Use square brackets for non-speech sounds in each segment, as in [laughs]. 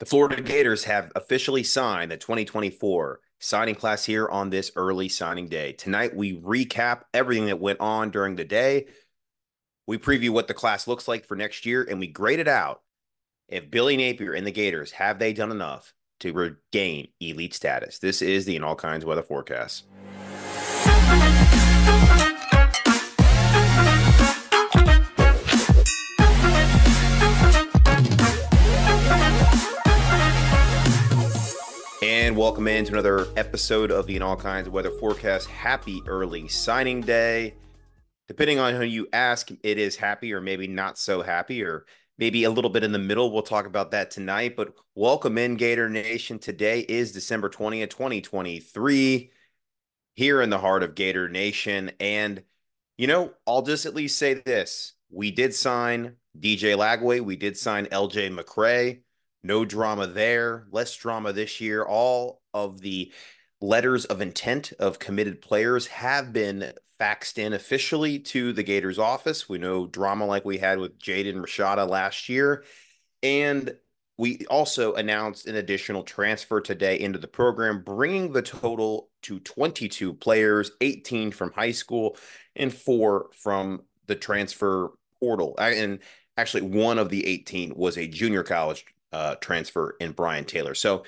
The Florida Gators have officially signed the 2024 signing class here on this early signing day. Tonight, we recap everything that went on during the day. We preview what the class looks like for next year, and we grade it out. If Billy Napier and the Gators have they done enough to regain elite status? This is the In All Kinds Weather Forecast. And welcome into another episode of the In All Kinds of Weather Forecast. Happy early signing day. Depending on who you ask, it is happy or maybe not so happy, or maybe a little bit in the middle. We'll talk about that tonight. But welcome in, Gator Nation. Today is December 20th, 2023, here in the heart of Gator Nation. And, you know, I'll just at least say this we did sign DJ Lagway, we did sign LJ McCray. No drama there. Less drama this year. All of the letters of intent of committed players have been faxed in officially to the Gators office. We know drama like we had with Jaden Rashada last year. And we also announced an additional transfer today into the program, bringing the total to 22 players, 18 from high school and four from the transfer portal. And actually, one of the 18 was a junior college uh, transfer in Brian Taylor. So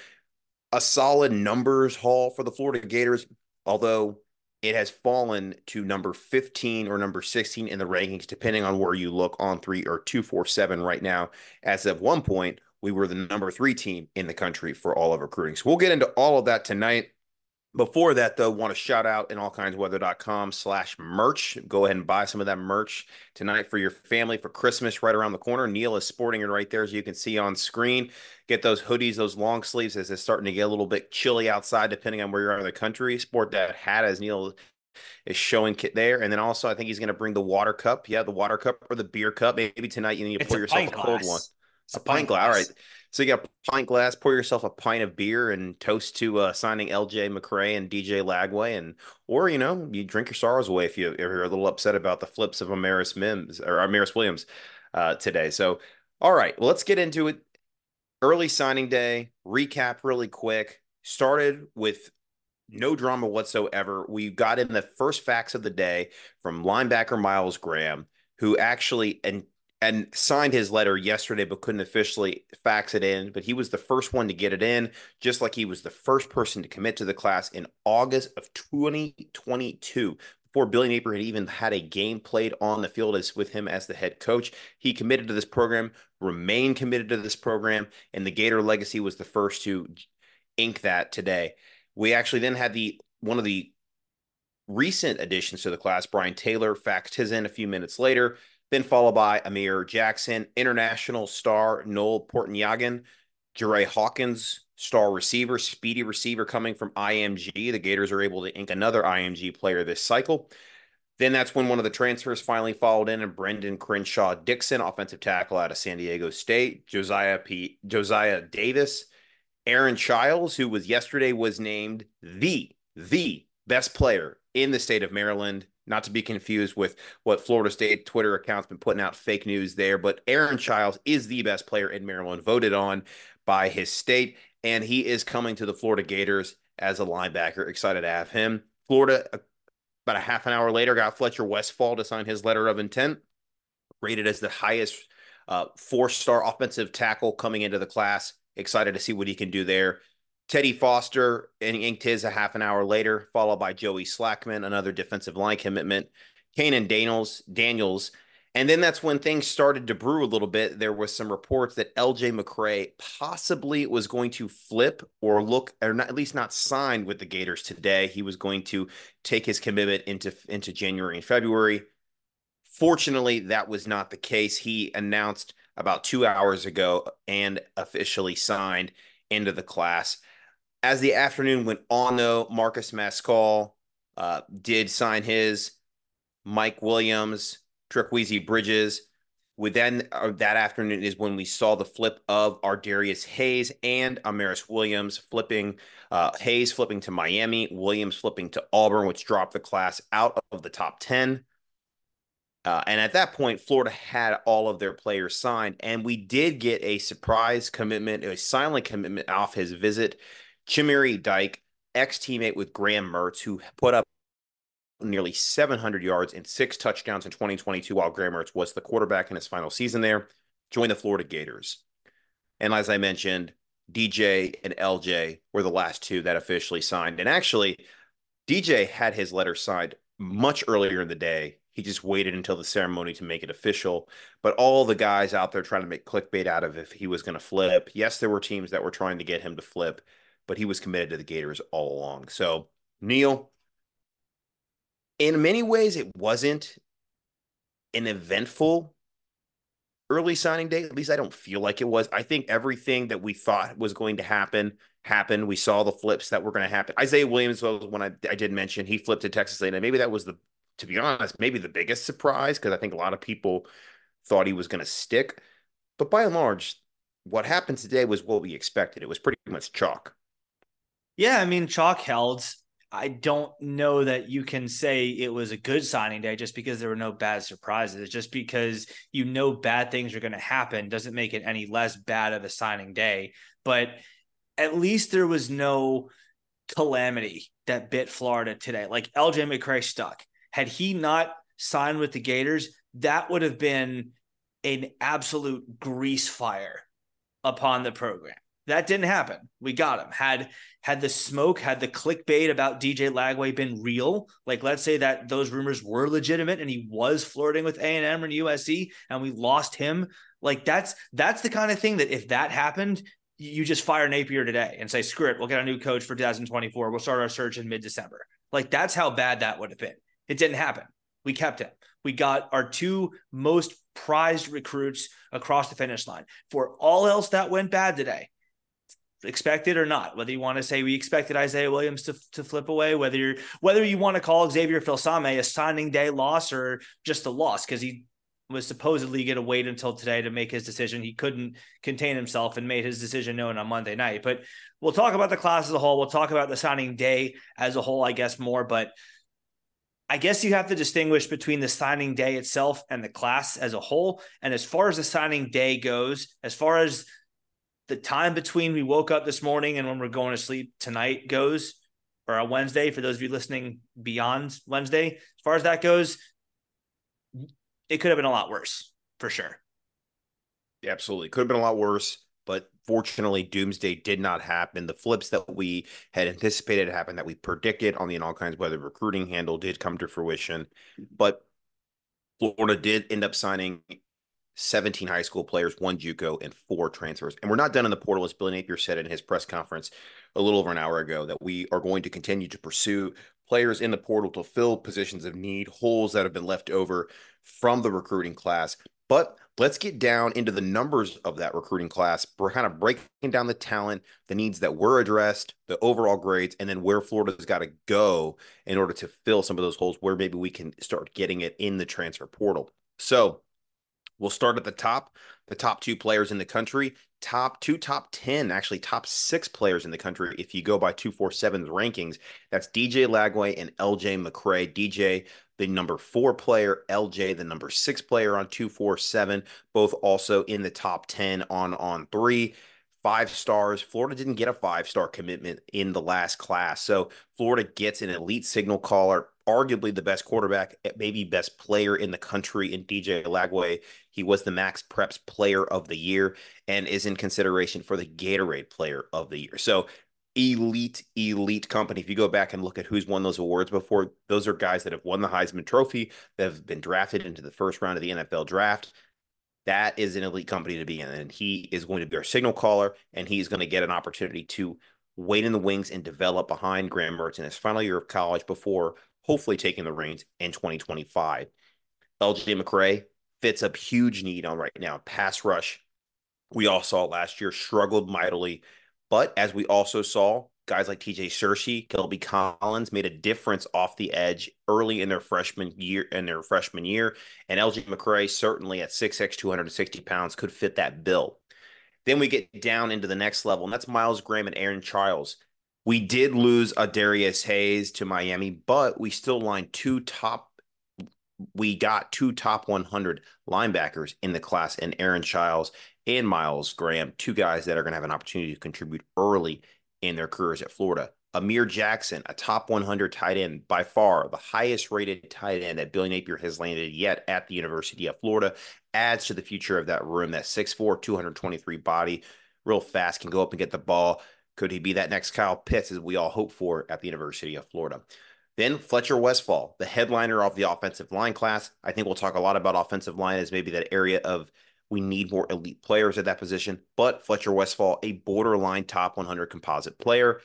a solid numbers haul for the Florida Gators, although it has fallen to number 15 or number 16 in the rankings, depending on where you look on three or 247 right now. As of one point, we were the number three team in the country for all of recruiting. So we'll get into all of that tonight. Before that, though, want to shout out in allkindsweather.com slash merch. Go ahead and buy some of that merch tonight for your family for Christmas right around the corner. Neil is sporting it right there, as you can see on screen. Get those hoodies, those long sleeves as it's starting to get a little bit chilly outside, depending on where you are in the country. Sport that hat as Neil is showing kit there. And then also, I think he's going to bring the water cup. Yeah, the water cup or the beer cup. Maybe tonight you need to It's pour yourself pint a cold one. It's A pint glass. All right. So you got a pint glass, pour yourself a pint of beer and toast to uh, signing LJ McCray and DJ Lagway. And, or, you know, you drink your sorrows away if, you, if you're a little upset about the flips of Amaris Mims or Amaris Williams uh, today. So, all right, well, let's get into it. Early signing day, recap really quick. Started with no drama whatsoever. We got in the first facts of the day from linebacker Myles Graham, who actually and and signed his letter yesterday, but couldn't officially fax it in. But he was the first one to get it in, just like he was the first person to commit to the class in August of 2022. Before Billy Napier had even had a game played on the field as with him as the head coach, he committed to this program, remained committed to this program, and the Gator legacy was the first to ink that today. We actually then had the one of the recent additions to the class, Brian Taylor, faxed his in a few minutes later, then followed by Amir Jackson, international star Noel Portnjagin, Jere Hawkins, star receiver, speedy receiver coming from IMG. The Gators are able to ink another IMG player this cycle. Then that's when one of the transfers finally followed in, and Brandon Crenshaw Dickson, offensive tackle out of San Diego State, Josiah P. Josiah Davis, Aaron Chiles, who was yesterday was named the the best player in the state of Maryland. Not to be confused with what Florida State Twitter account's been putting out fake news there, but Aaron Chiles is the best player in Maryland, voted on by his state, and he is coming to the Florida Gators as a linebacker. Excited to have him. Florida, about a half an hour later, got Fletcher Westphal to sign his letter of intent, rated as the highest uh, four star offensive tackle coming into the class. Excited to see what he can do there. Teddy Foster inked his a half an hour later, followed by Joey Slackman, another defensive line commitment. Kahnen Daniels, Daniels, and then that's when things started to brew a little bit. There was some reports that LJ McCray possibly was going to flip or look, or not, at least not signed with the Gators today. He was going to take his commitment into into January and February. Fortunately, that was not the case. He announced about two hours ago and officially signed into the class. As the afternoon went on, though, Marcus Mascoll uh, did sign his. Mike Williams, Trikweze Bridges. Within uh, that afternoon is when we saw the flip of our Darius Hayes and Amaris Williams flipping. Uh, Hayes flipping to Miami, Williams flipping to Auburn, which dropped the class out of the top ten. Uh, and at that point, Florida had all of their players signed, and we did get a surprise commitment, a silent commitment off his visit. Chimere Dike, ex teammate with Graham Mertz, who put up nearly 700 yards and six touchdowns in 2022 while Graham Mertz was the quarterback in his final season there, joined the Florida Gators. And as I mentioned, DJ and LJ were the last two that officially signed. And actually, DJ had his letter signed much earlier in the day he just waited until the ceremony to make it official. But all the guys out there trying to make clickbait out of if he was going to flip. Yes, there were teams that were trying to get him to flip, but he was committed to the Gators all along. So, Neil, in many ways, it wasn't an eventful early signing day. At least I don't feel like it was. I think everything that we thought was going to happen happened. We saw the flips that were going to happen. Isaiah Williams was one I, I did mention he flipped to Texas A&M. Maybe that was the to be honest, maybe the biggest surprise because I think a lot of people thought he was going to stick. But by and large, what happened today was what we expected. It was pretty much chalk. Yeah, I mean, chalk held. I don't know that you can say it was a good signing day just because there were no bad surprises. Just because you know bad things are going to happen doesn't make it any less bad of a signing day. But at least there was no calamity that bit Florida today. Like LJ McCray stuck. Had he not signed with the Gators, that would have been an absolute grease fire upon the program. That didn't happen. We got him. Had had the smoke, had the clickbait about DJ Lagway been real, like let's say that those rumors were legitimate and he was flirting with A&M and USC and we lost him, like that's that's the kind of thing that if that happened, you just fire Napier today and say, screw it, we'll get a new coach for 2024. We'll start our search in mid-December. Like that's how bad that would have been. It didn't happen. We kept him. We got our two most prized recruits across the finish line. For all else that went bad today, expected or not, whether you want to say we expected Isaiah Williams to, to flip away, whether you're whether you want to call Xavier Filsaime a signing day loss or just a loss because he was supposedly going to wait until today to make his decision. He couldn't contain himself and made his decision known on Monday night. But we'll talk about the class as a whole. We'll talk about the signing day as a whole, I guess, more. But I guess you have to distinguish between the signing day itself and the class as a whole. And as far as the signing day goes, as far as the time between we woke up this morning and when we're going to sleep tonight goes, or a Wednesday, for those of you listening beyond Wednesday, as far as that goes, it could have been a lot worse for sure. Absolutely. Could have been a lot worse but fortunately doomsday did not happen the flips that we had anticipated to happen that we predicted on the in all kinds weather recruiting handle did come to fruition but florida did end up signing 17 high school players one juco and four transfers and we're not done in the portal as billy napier said in his press conference a little over an hour ago that we are going to continue to pursue players in the portal to fill positions of need holes that have been left over from the recruiting class but let's get down into the numbers of that recruiting class. We're kind of breaking down the talent, the needs that were addressed, the overall grades, and then where Florida's got to go in order to fill some of those holes where maybe we can start getting it in the transfer portal. So we'll start at the top, the top two players in the country, top two, top 10, actually top six players in the country. If you go by 247's rankings, that's DJ Lagway and LJ McCray. DJ the number four player, LJ, the number six player on 247, both also in the top 10 on on three. Five stars. Florida didn't get a five star commitment in the last class. So Florida gets an elite signal caller, arguably the best quarterback, eh, maybe best player in the country in DJ Lagway. He was the Max Preps player of the year and is in consideration for the Gatorade player of the year. So elite, elite company. If you go back and look at who's won those awards before, those are guys that have won the Heisman Trophy, that have been drafted into the first round of the NFL draft. That is an elite company to be in. And he is going to be our signal caller, and he's going to get an opportunity to wait in the wings and develop behind Graham Mertz in his final year of college before hopefully taking the reins in 2025. LJ McCray fits a huge need on right now. Pass rush. We all saw last year struggled mightily but as we also saw, guys like TJ Searcy, Kelby Collins made a difference off the edge early in their freshman year in their freshman year. And LJ McCray certainly at 6'6, 260 pounds could fit that bill. Then we get down into the next level, and that's Myles Graham and Aaron Chiles. We did lose a Darius Hayes to Miami, but we still lined two top we got two top 100 linebackers in the class, and Aaron Chiles and Myles Graham, two guys that are going to have an opportunity to contribute early in their careers at Florida. Amir Jackson, a top 100 tight end, by far the highest rated tight end that Billy Napier has landed yet at the University of Florida, adds to the future of that room. That 6'4, 223 body, real fast, can go up and get the ball. Could he be that next Kyle Pitts, as we all hope for at the University of Florida? Then Fletcher Westphal, the headliner of the offensive line class. I think we'll talk a lot about offensive line as maybe that area of we need more elite players at that position. But Fletcher Westphal, a borderline top 100 composite player,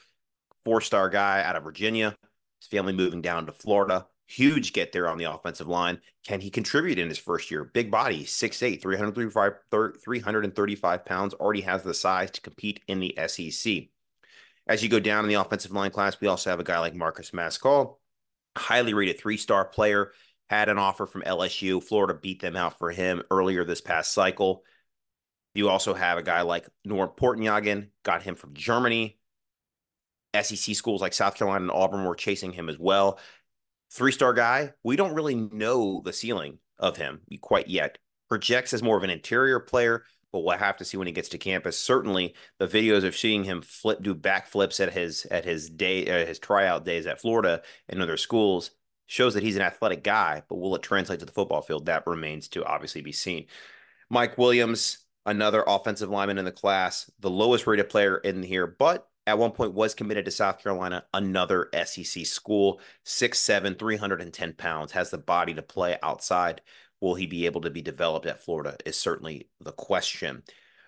four star guy out of Virginia, his family moving down to Florida. Huge get there on the offensive line. Can he contribute in his first year? Big body, 6'8, 335, 335 pounds, already has the size to compete in the SEC. As you go down in the offensive line class, we also have a guy like Marcus Mascoll, highly rated three star player, had an offer from LSU. Florida beat them out for him earlier this past cycle. You also have a guy like Norm Portnjagin, got him from Germany. SEC schools like South Carolina and Auburn were chasing him as well. Three star guy, we don't really know the ceiling of him quite yet. Projects as more of an interior player, but we'll have to see when he gets to campus. Certainly, the videos of seeing him flip do backflips at his at his day uh, his tryout days at Florida and other schools shows that he's an athletic guy. But will it translate to the football field? That remains to obviously be seen. Mike Williams, another offensive lineman in the class, the lowest rated player in here, but at one point was committed to South Carolina, another SEC school, 6'7, 310 pounds, has the body to play outside. Will he be able to be developed at Florida? Is certainly the question.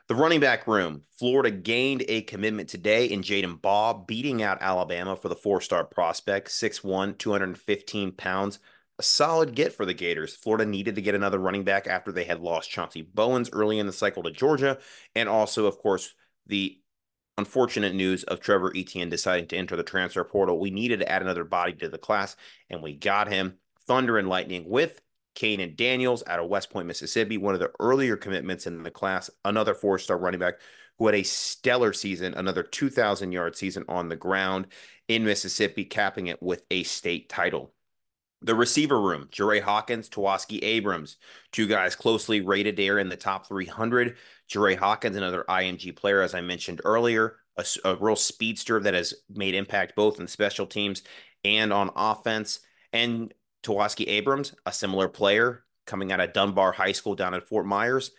The running back room, Florida gained a commitment today in Jaden Baugh, beating out Alabama for the four star prospect, 6'1, 215 pounds. A solid get for the Gators. Florida needed to get another running back after they had lost Chauncey Bowens early in the cycle to Georgia. And also, of course, the unfortunate news of Trevor Etienne deciding to enter the transfer portal. We needed to add another body to the class, and we got him. Thunder and Lightning with Kahnen Daniels out of West Point, Mississippi, one of the earlier commitments in the class, another four star running back who had a stellar season, another 2,000 yard season on the ground in Mississippi, capping it with a state title. The receiver room, Jeray Hawkins, Tawaski Abrams, two guys closely rated there in the top 300. Jeray Hawkins, another IMG player, as I mentioned earlier, a, a real speedster that has made impact both in special teams and on offense. And Tawaski Abrams, a similar player coming out of Dunbar High School down in Fort Myers.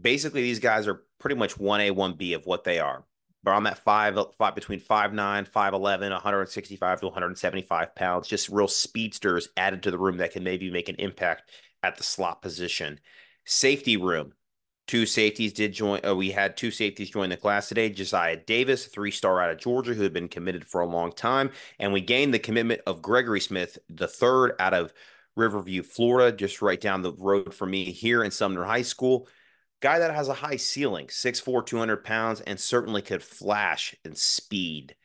Basically, these guys are pretty much 1A, 1B of what they are. But I'm at five, five between 5'9, 5'11, 165 to 175 pounds, just real speedsters added to the room that can maybe make an impact at the slot position. Safety room, Two safeties did join. Uh, we had two safeties join the class today. Josiah Davis, three star out of Georgia, who had been committed for a long time. And we gained the commitment of Gregory Smith, the third out of Riverview, Florida, just right down the road from me here in Sumner High School. Guy that has a high ceiling, 6'4, 200 pounds, and certainly could flash and speed.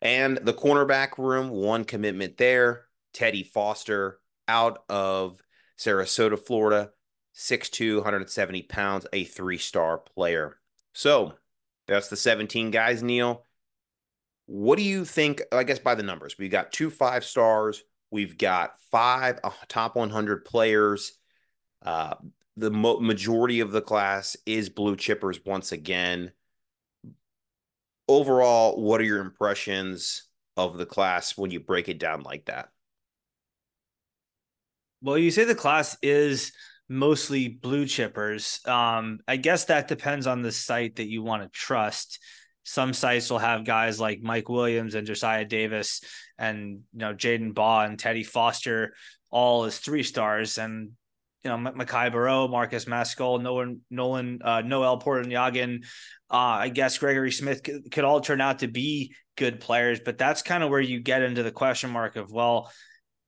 And the cornerback room, one commitment there. Teddy Foster out of Sarasota, Florida 6'2, 170 pounds, a three star player. So that's the 17 guys, Neil. What do you think? I guess by the numbers, we've got two five stars, we've got five uh, top 100 players. Uh, the mo- majority of the class is blue chippers once again. Overall, what are your impressions of the class when you break it down like that? Well, you say the class is mostly blue chippers. Um, I guess that depends on the site that you want to trust. Some sites will have guys like Mike Williams and Josiah Davis and you know Jaden Baugh and Teddy Foster all as three stars and you know Michai Boireau, Marcus Mascoll, Nolan Nolan uh, Noel Portnjagin, uh, I guess Gregory Smith could, could all turn out to be good players, but that's kind of where you get into the question mark of well,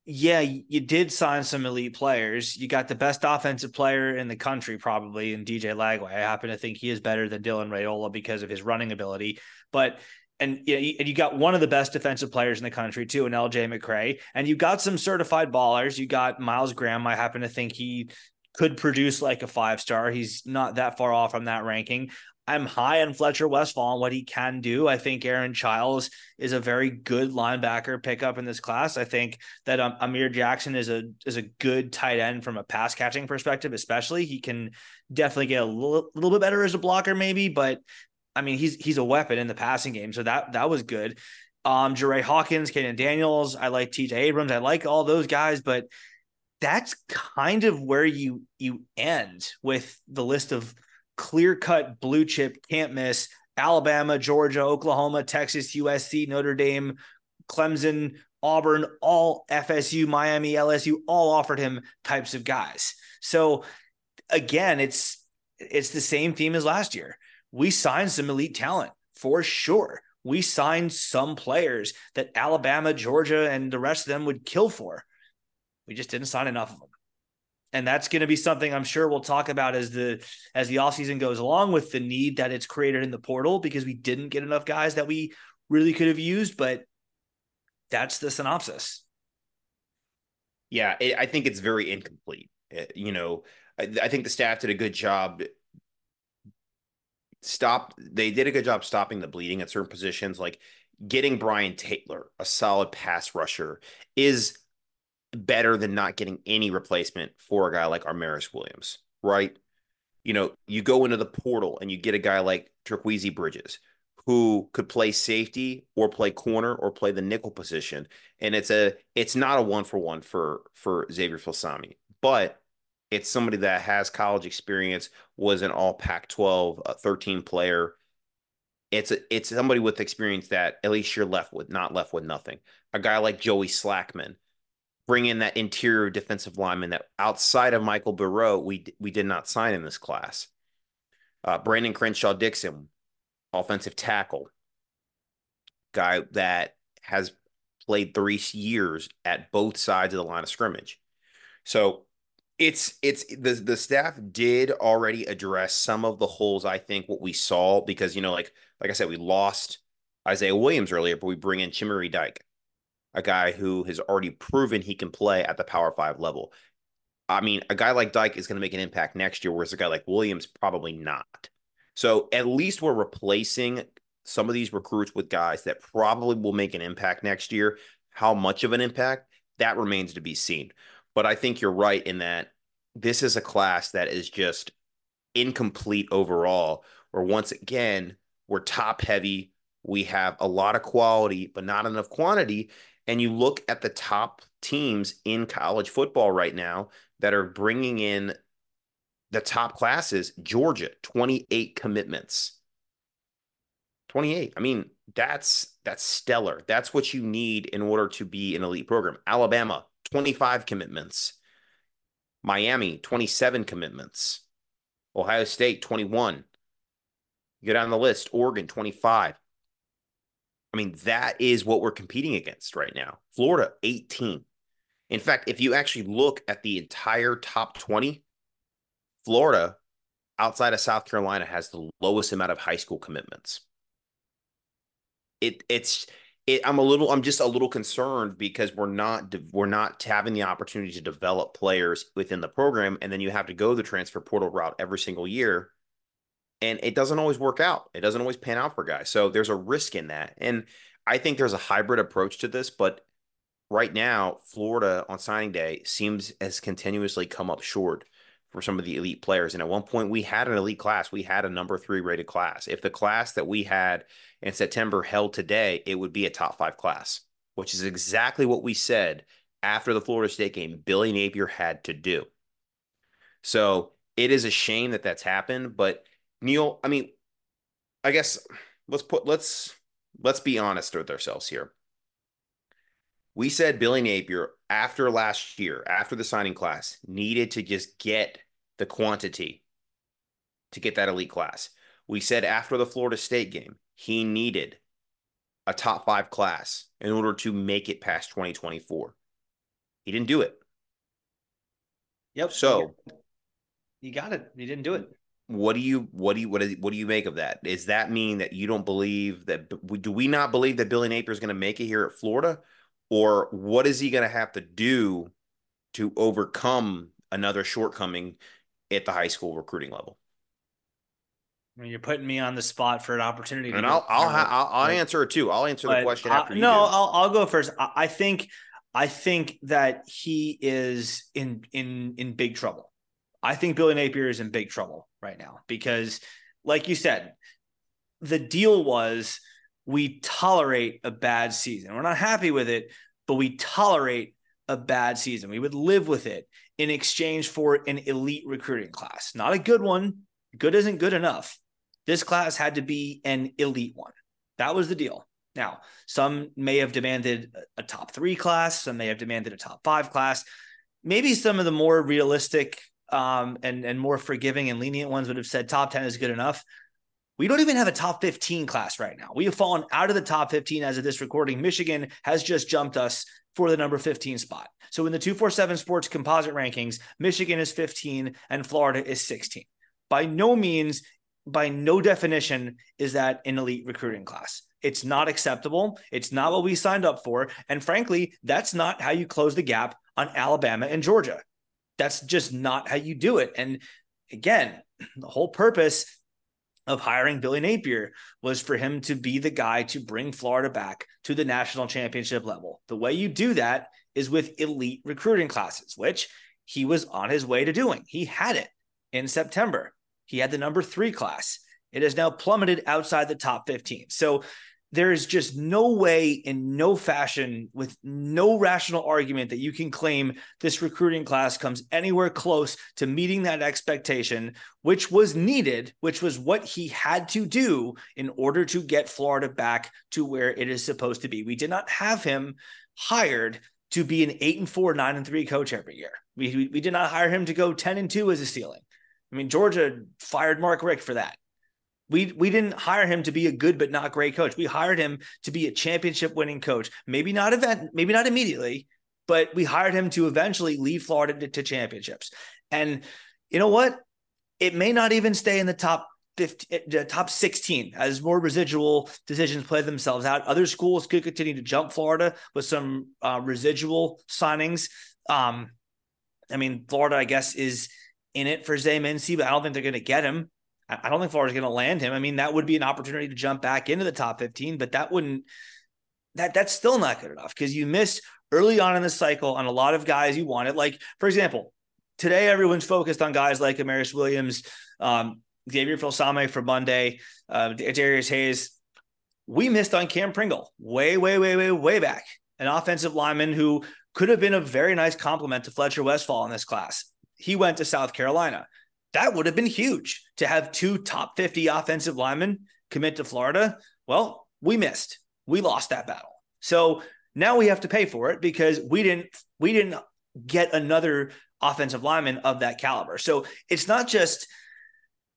yeah, you did sign some elite players. You got the best offensive player in the country, probably in DJ Lagway. I happen to think he is better than Dylan Raiola because of his running ability. But and you, and you got one of the best defensive players in the country too, in LJ McCray. And you got some certified ballers. You got Myles Graham. I happen to think he could produce like a five star. He's not that far off from that ranking. I'm high on Fletcher Westphal and what he can do. I think Aaron Chiles is a very good linebacker pickup in this class. I think that um, Amir Jackson is a is a good tight end from a pass catching perspective, especially. He can definitely get a little, little bit better as a blocker, maybe, but I mean, he's he's a weapon in the passing game, so that that was good. Um, Jerry Hawkins, Kaden Daniels, I like TJ Abrams, I like all those guys, but that's kind of where you you end with the list of clear cut blue chip can't miss Alabama, Georgia, Oklahoma, Texas, USC, Notre Dame, Clemson, Auburn, all FSU, Miami, LSU, all offered him types of guys. So again, it's it's the same theme as last year. We signed some elite talent for sure. We signed some players that Alabama, Georgia, and the rest of them would kill for. We just didn't sign enough of them and that's going to be something I'm sure we'll talk about as the as the offseason goes along with the need that it's created in the portal because we didn't get enough guys that we really could have used but that's the synopsis. Yeah it, i think it's very incomplete. Uh, you know I, I think the staff did a good job stop they did a good job stopping the bleeding at certain positions like getting brian taylor a solid pass rusher is better than not getting any replacement for a guy like Armaris Williams, right? You know, you go into the portal and you get a guy like Trikweze Bridges who could play safety or play corner or play the nickel position. And it's a it's not a one for one for for Xavier Filsaime, but it's somebody that has college experience, was an all Pac 12, 13 player. It's a, it's somebody with experience that at least you're left with not left with nothing. A guy like Joey Slackman, bring in that interior defensive lineman that outside of Michael Burrow, we we did not sign in this class. Uh, Brandon Crenshaw Dickson, offensive tackle, guy that has played three years at both sides of the line of scrimmage. So it's it's the the staff did already address some of the holes. I think what we saw because you know like like I said we lost Isaiah Williams earlier, but we bring in Chimere Dike a guy who has already proven he can play at the Power Five level. I mean, a guy like Dike is going to make an impact next year, whereas a guy like Williams probably not. So at least we're replacing some of these recruits with guys that probably will make an impact next year. How much of an impact that remains to be seen. But I think you're right in that this is a class that is just incomplete overall, where once again, we're top heavy. We have a lot of quality, but not enough quantity and you look at the top teams in college football right now that are bringing in the top classes Georgia 28 commitments. 28 I mean that's that's stellar. That's what you need in order to be an elite program. Alabama 25 commitments. Miami 27 commitments. Ohio State 21 you go down the list Oregon 25 I mean, that is what we're competing against right now. Florida, 18. In fact, if you actually look at the entire top 20, Florida, outside of South Carolina, has the lowest amount of high school commitments. It it's it, I'm a little I'm just a little concerned because we're not we're not having the opportunity to develop players within the program, and then you have to go the transfer portal route every single year and it doesn't always work out. It doesn't always pan out for guys. So there's a risk in that. And I think there's a hybrid approach to this, but right now, Florida on signing day seems as continuously come up short for some of the elite players. And at one point, we had an elite class. We had a number three rated class. If the class that we had in September held today, it would be a top five class, which is exactly what we said after the Florida State game Billy Napier had to do. So it is a shame that that's happened, but Neil, I mean, I guess let's put let's let's be honest with ourselves here. We said Billy Napier after last year, after the signing class, needed to just get the quantity to get that elite class. We said after the Florida State game, he needed a top five class in order to make it past 2024. He didn't do it. Yep. So you got it. He didn't do it what do you what do you what do what do you make of that? Does that mean that you don't believe that do we not believe that Billy Napier is going to make it here at Florida, or what is he going to have to do to overcome another shortcoming at the high school recruiting level? I mean, you're putting me on the spot for an opportunity. And I'll I'll, I'll, I'll answer it too. I'll answer the question after you. No, I'll I'll go first. I, I think I think that he is in in in big trouble. I think Billy Napier is in big trouble right now because, like you said, the deal was we tolerate a bad season. We're not happy with it, but we tolerate a bad season. We would live with it in exchange for an elite recruiting class. Not a good one. Good isn't good enough. This class had to be an elite one. That was the deal. Now, some may have demanded a top three class, some may have demanded a top five class. Maybe some of the more realistic um, and, and more forgiving and lenient ones would have said top 10 is good enough. We don't even have a top 15 class right now. We have fallen out of the top 15 as of this recording. Michigan has just jumped us for the number 15 spot. So in the 247 Sports composite rankings, Michigan is 15 and Florida is 16. By no means, by no definition, is that an elite recruiting class. It's not acceptable. It's not what we signed up for. And frankly, that's not how you close the gap on Alabama and Georgia. That's just not how you do it. And again, the whole purpose of hiring Billy Napier was for him to be the guy to bring Florida back to the national championship level. The way you do that is with elite recruiting classes, which he was on his way to doing. He had it in September. He had the number three class. It has now plummeted outside the top 15. So there is just no way in no fashion with no rational argument that you can claim this recruiting class comes anywhere close to meeting that expectation which was needed which was what he had to do in order to get Florida back to where it is supposed to be. We did not have him hired to be an 8 and 4 9 and 3 coach every year. We, we did not hire him to go 10 and 2 as a ceiling. I mean Georgia fired Mark Richt for that we we didn't hire him to be a good but not great coach. We hired him to be a championship winning coach. Maybe not event, maybe not immediately, but we hired him to eventually lead Florida to, to championships. And you know what? It may not even stay in the top 15, the top 16 as more residual decisions play themselves out. Other schools could continue to jump Florida with some uh, residual signings. Um, I mean, Florida, I guess, is in it for Zay Mincy, but I don't think they're going to get him. I don't think Florida's going to land him. I mean, that would be an opportunity to jump back into the top 15, but that wouldn't that that's still not good enough because you missed early on in the cycle on a lot of guys you wanted. Like, for example, today everyone's focused on guys like Amarius Williams, um, Xavier Filsaime for Monday, uh, Darius Hayes. We missed on Cam Pringle way, way, way, way, way back. An offensive lineman who could have been a very nice compliment to Fletcher Westphal in this class. He went to South Carolina that would have been huge to have two top 50 offensive linemen commit to Florida. Well, we missed. We lost that battle. So now we have to pay for it because we didn't we didn't get another offensive lineman of that caliber. So it's not just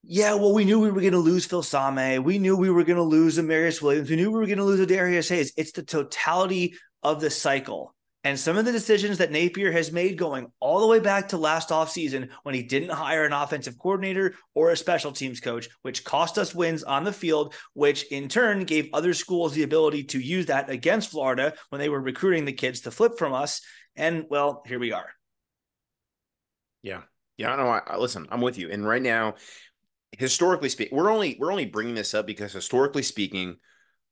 yeah, well, we knew we were going to lose Filsaime. We knew we were going to lose Amarius Williams. We knew we were going to lose Darius Hayes. It's the totality of the cycle and some of the decisions that Napier has made going all the way back to last offseason when he didn't hire an offensive coordinator or a special teams coach, which cost us wins on the field, which in turn gave other schools the ability to use that against Florida when they were recruiting the kids to flip from us. And well, here we are. Yeah. Yeah, I know. I, listen, I'm with you. And right now, historically speaking, we're only we're only bringing this up because historically speaking,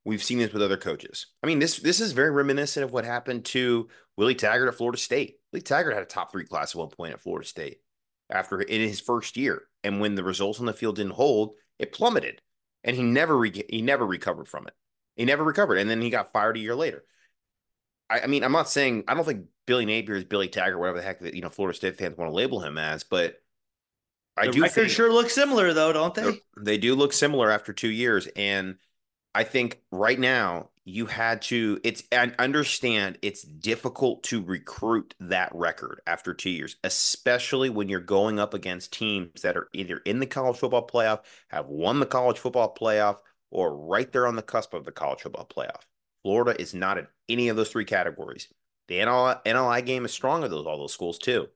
We've seen this with other coaches. I mean, this this is very reminiscent of what happened to Willie Taggart at Florida State. Willie Taggart had a top three class at one point at Florida State after in his first year, and when the results on the field didn't hold, it plummeted, and he never re- he never recovered from it. He never recovered, and then he got fired a year later. I, I mean, I'm not saying I don't think Billy Napier is Billy Taggart, whatever the heck that you know Florida State fans want to label him as, but I the do. Records sure look similar, though, don't they? They do look similar after two years, and I think right now you had to it's and understand it's difficult to recruit that record after two years, especially when you're going up against teams that are either in the college football playoff, have won the college football playoff, or right there on the cusp of the college football playoff. Florida is not in any of those three categories. The NLI, NLI game is strong of those all those schools too.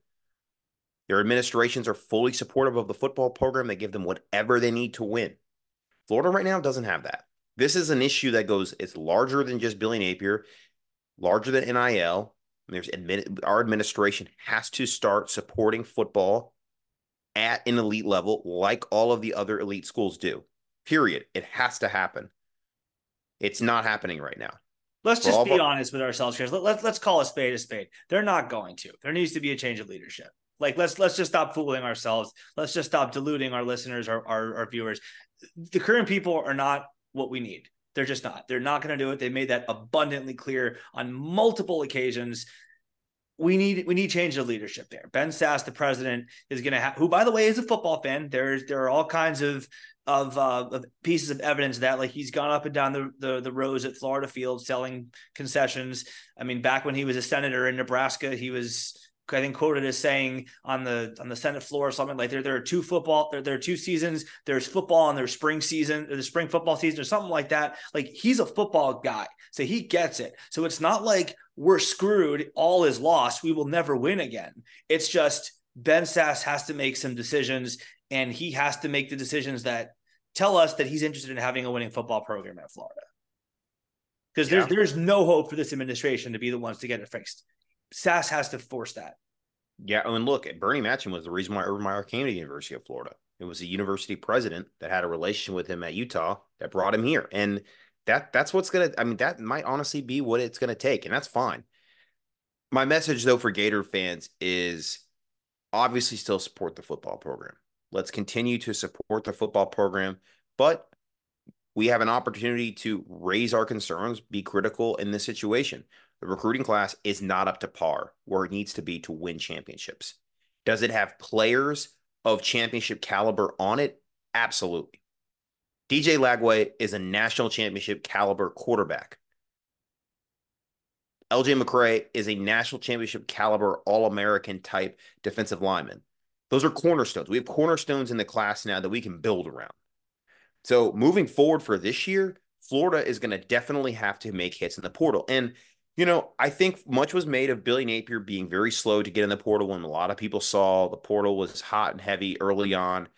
Their administrations are fully supportive of the football program. They give them whatever they need to win. Florida right now doesn't have that. This is an issue that goes, it's larger than just Billy Napier, larger than NIL. There's admit, our administration has to start supporting football at an elite level, like all of the other elite schools do. Period. It has to happen. It's not happening right now. Let's just be honest with ourselves here. Let, let, let's call a spade a spade. They're not going to. There needs to be a change of leadership. Like let's let's just stop fooling ourselves. Let's just stop deluding our listeners, our, our, our viewers. The current people are not what we need. They're just not. They're not going to do it. They made that abundantly clear on multiple occasions we need we need change of leadership there. Ben Sasse, the president, is going to have who, by the way, is a football fan. There's there are all kinds of of, uh, of pieces of evidence that like he's gone up and down the, the the rows at Florida Field selling concessions. I mean, back when he was a senator in Nebraska, he was I think quoted as saying on the on the Senate floor or something like there there are two football there, there are two seasons. There's football and there's spring season, the spring football season or something like that. Like he's a football guy, so he gets it. So it's not like we're screwed. All is lost. We will never win again. It's just Ben Sasse has to make some decisions, and he has to make the decisions that tell us that he's interested in having a winning football program at Florida. Because yeah. there's there's no hope for this administration to be the ones to get it fixed. Sasse has to force that. Yeah, and look, Bernie Machen was the reason why Urban Meyer came to the University of Florida. It was a university president that had a relation with him at Utah that brought him here, and that that's what's gonna. I mean, that might honestly be what it's gonna take, and that's fine. My message though for Gator fans is obviously still support the football program. Let's continue to support the football program, but we have an opportunity to raise our concerns, be critical in this situation. The recruiting class is not up to par where it needs to be to win championships. Does it have players of championship caliber on it? Absolutely. DJ Lagway is a national championship caliber quarterback. LJ McCray is a national championship caliber All American type defensive lineman. Those are cornerstones. We have cornerstones in the class now that we can build around. So moving forward for this year, Florida is going to definitely have to make hits in the portal. And you know, I think much was made of Billy Napier being very slow to get in the portal when a lot of people saw the portal was hot and heavy early mm-hmm. on.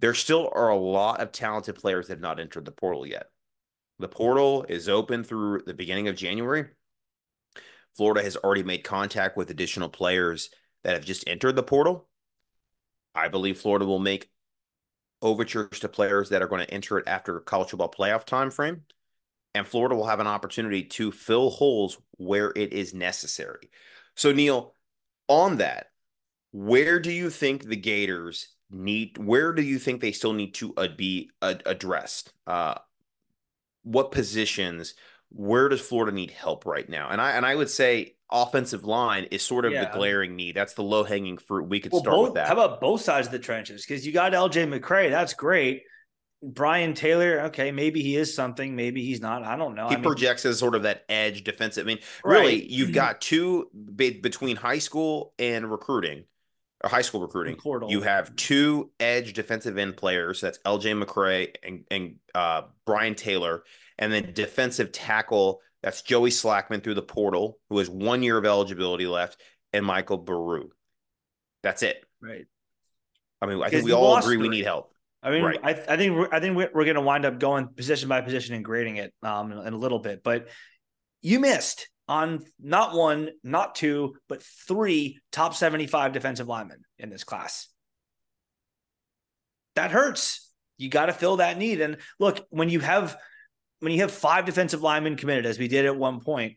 There still are a lot of talented players that have not entered the portal yet. The mm-hmm. portal is open through the beginning of January. Florida has already made contact with additional players that have just entered the portal. I believe Florida will make overtures to players that are going to enter it after college football playoff time frame and Florida will have an opportunity to fill holes where it is necessary. So, Neil, on that, where do you think the Gators need? Where do you think they still need to uh, be uh, addressed? Uh, what positions? Where does Florida need help right now? And I and I would say offensive line is sort of yeah. the glaring need. That's the low hanging fruit. We could well, start both, with that. How about both sides of the trenches? Because you got L.J. McCray, that's great. Brian Taylor, okay, maybe he is something, maybe he's not. I don't know. He I mean, projects as sort of that edge defensive. I mean, really, right. you've mm-hmm. got two be- between high school and recruiting, or high school recruiting. Portal. You have two edge defensive end players. That's LJ McCray and, and uh, Brian Taylor, and then defensive tackle. That's Joey Slackman through the portal, who has one year of eligibility left, and Michael Baru. That's it. Right. I mean, I think we all agree three. we need help. I mean, right. I, I think we're, I think we're, we're going to wind up going position by position and grading it um, in, in a little bit. But you missed on not one, not two, but three top 75 defensive linemen in this class. That hurts. You got to fill that need. And look, when you have when you have five defensive linemen committed, as we did at one point,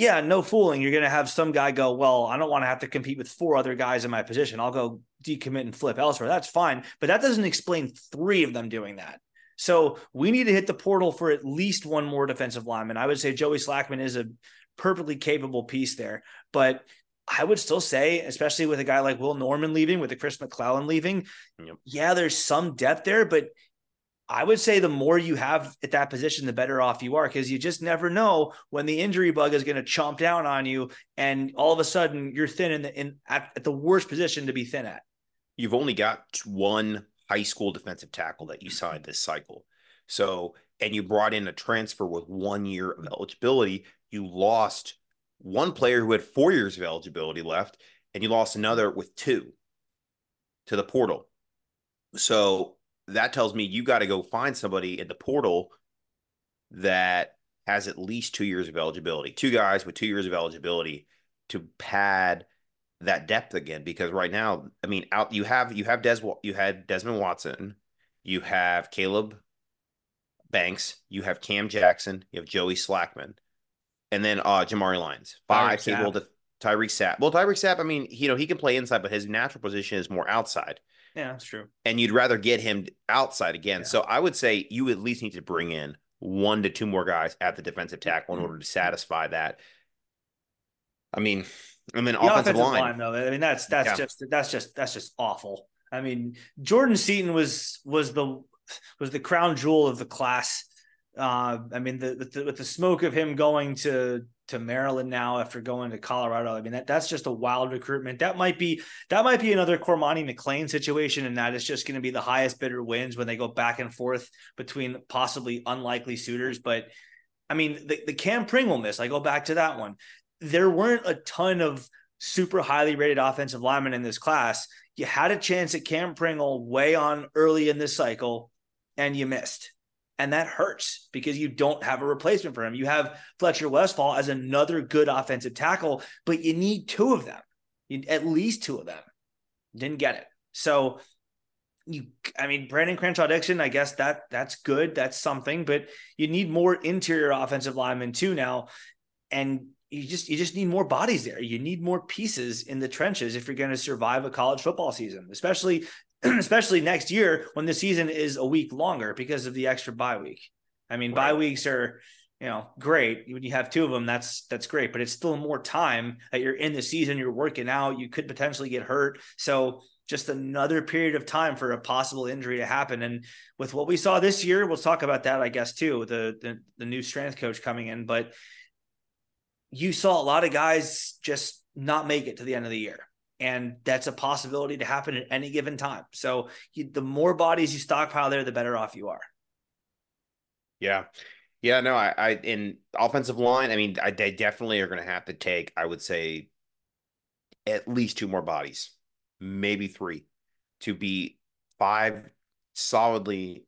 yeah, no fooling. You're going to have some guy go, well, I don't want to have to compete with four other guys in my position. I'll go decommit and flip elsewhere. That's fine. But that doesn't explain three of them doing that. So we need to hit the portal for at least one more defensive lineman. I would say Joey Slackman is a perfectly capable piece there. But I would still say, especially with a guy like Will Norman leaving, with the Chris McClellan leaving, yep. yeah, there's some depth there, but I would say the more you have at that position, the better off you are because you just never know when the injury bug is going to chomp down on you, and all of a sudden you're thin in the in at, at the worst position to be thin at. You've only got one high school defensive tackle that you signed this cycle, so and you brought in a transfer with one year of eligibility. You lost one player who had four years of eligibility left, and you lost another with two to the portal. So that tells me you got to go find somebody in the portal that has at least two years of eligibility, two guys with two years of eligibility to pad that depth again. Because right now, I mean, out you have you have Des you had Desmond Watson, you have Caleb Banks, you have Cam Jackson, you have Joey Slackman, and then uh Jamari Lyons. Five capable to Tyreak Sapp. Well, Tyreak Sapp, I mean, you know, he can play inside, but his natural position is more outside. Yeah, that's true. And you'd rather get him outside again. Yeah. So I would say you at least need to bring in one to two more guys at the defensive tackle in order to satisfy that. I mean, I mean, the offensive, offensive line. line. though. I mean, that's that's yeah. just that's just that's just awful. I mean, Jordan Seaton was was the was the crown jewel of the class. Uh, I mean, the, with the with the smoke of him going to to Maryland now after going to Colorado. I mean, that that's just a wild recruitment. That might be that might be another Cormani McClain situation, and that is just going to be the highest bidder wins when they go back and forth between possibly unlikely suitors. But I mean, the, the Cam Pringle miss, I go back to that one. There weren't a ton of super highly rated offensive linemen in this class. You had a chance at Cam Pringle way on early in this cycle, and you missed. And that hurts because you don't have a replacement for him. You have Fletcher Westphal as another good offensive tackle, but you need two of them, you, at least two of them. Didn't get it. So you I mean Brandon Crenshaw Dickson, I guess that that's good. That's something, but you need more interior offensive linemen too now. And you just you just need more bodies there. You need more pieces in the trenches if you're going to survive a college football season, especially [clears throat] especially next year when the season is a week longer because of the extra bye week. I mean, right. bye weeks are, you know, great. When you have two of them, that's that's great, but it's still more time that you're in the season, you're working out, you could potentially get hurt. So just another period of time for a possible injury to happen. And with what we saw this year, we'll talk about that, I guess, too, the the, the new strength coach coming in. But you saw a lot of guys just not make it to the end of the year and that's a possibility to happen at any given time. So you, the more bodies you stockpile there, the better off you are. Yeah. Yeah, no, I, I in offensive line, I mean, I, they definitely are going to have to take, I would say, at least two more bodies, maybe three, to be five solidly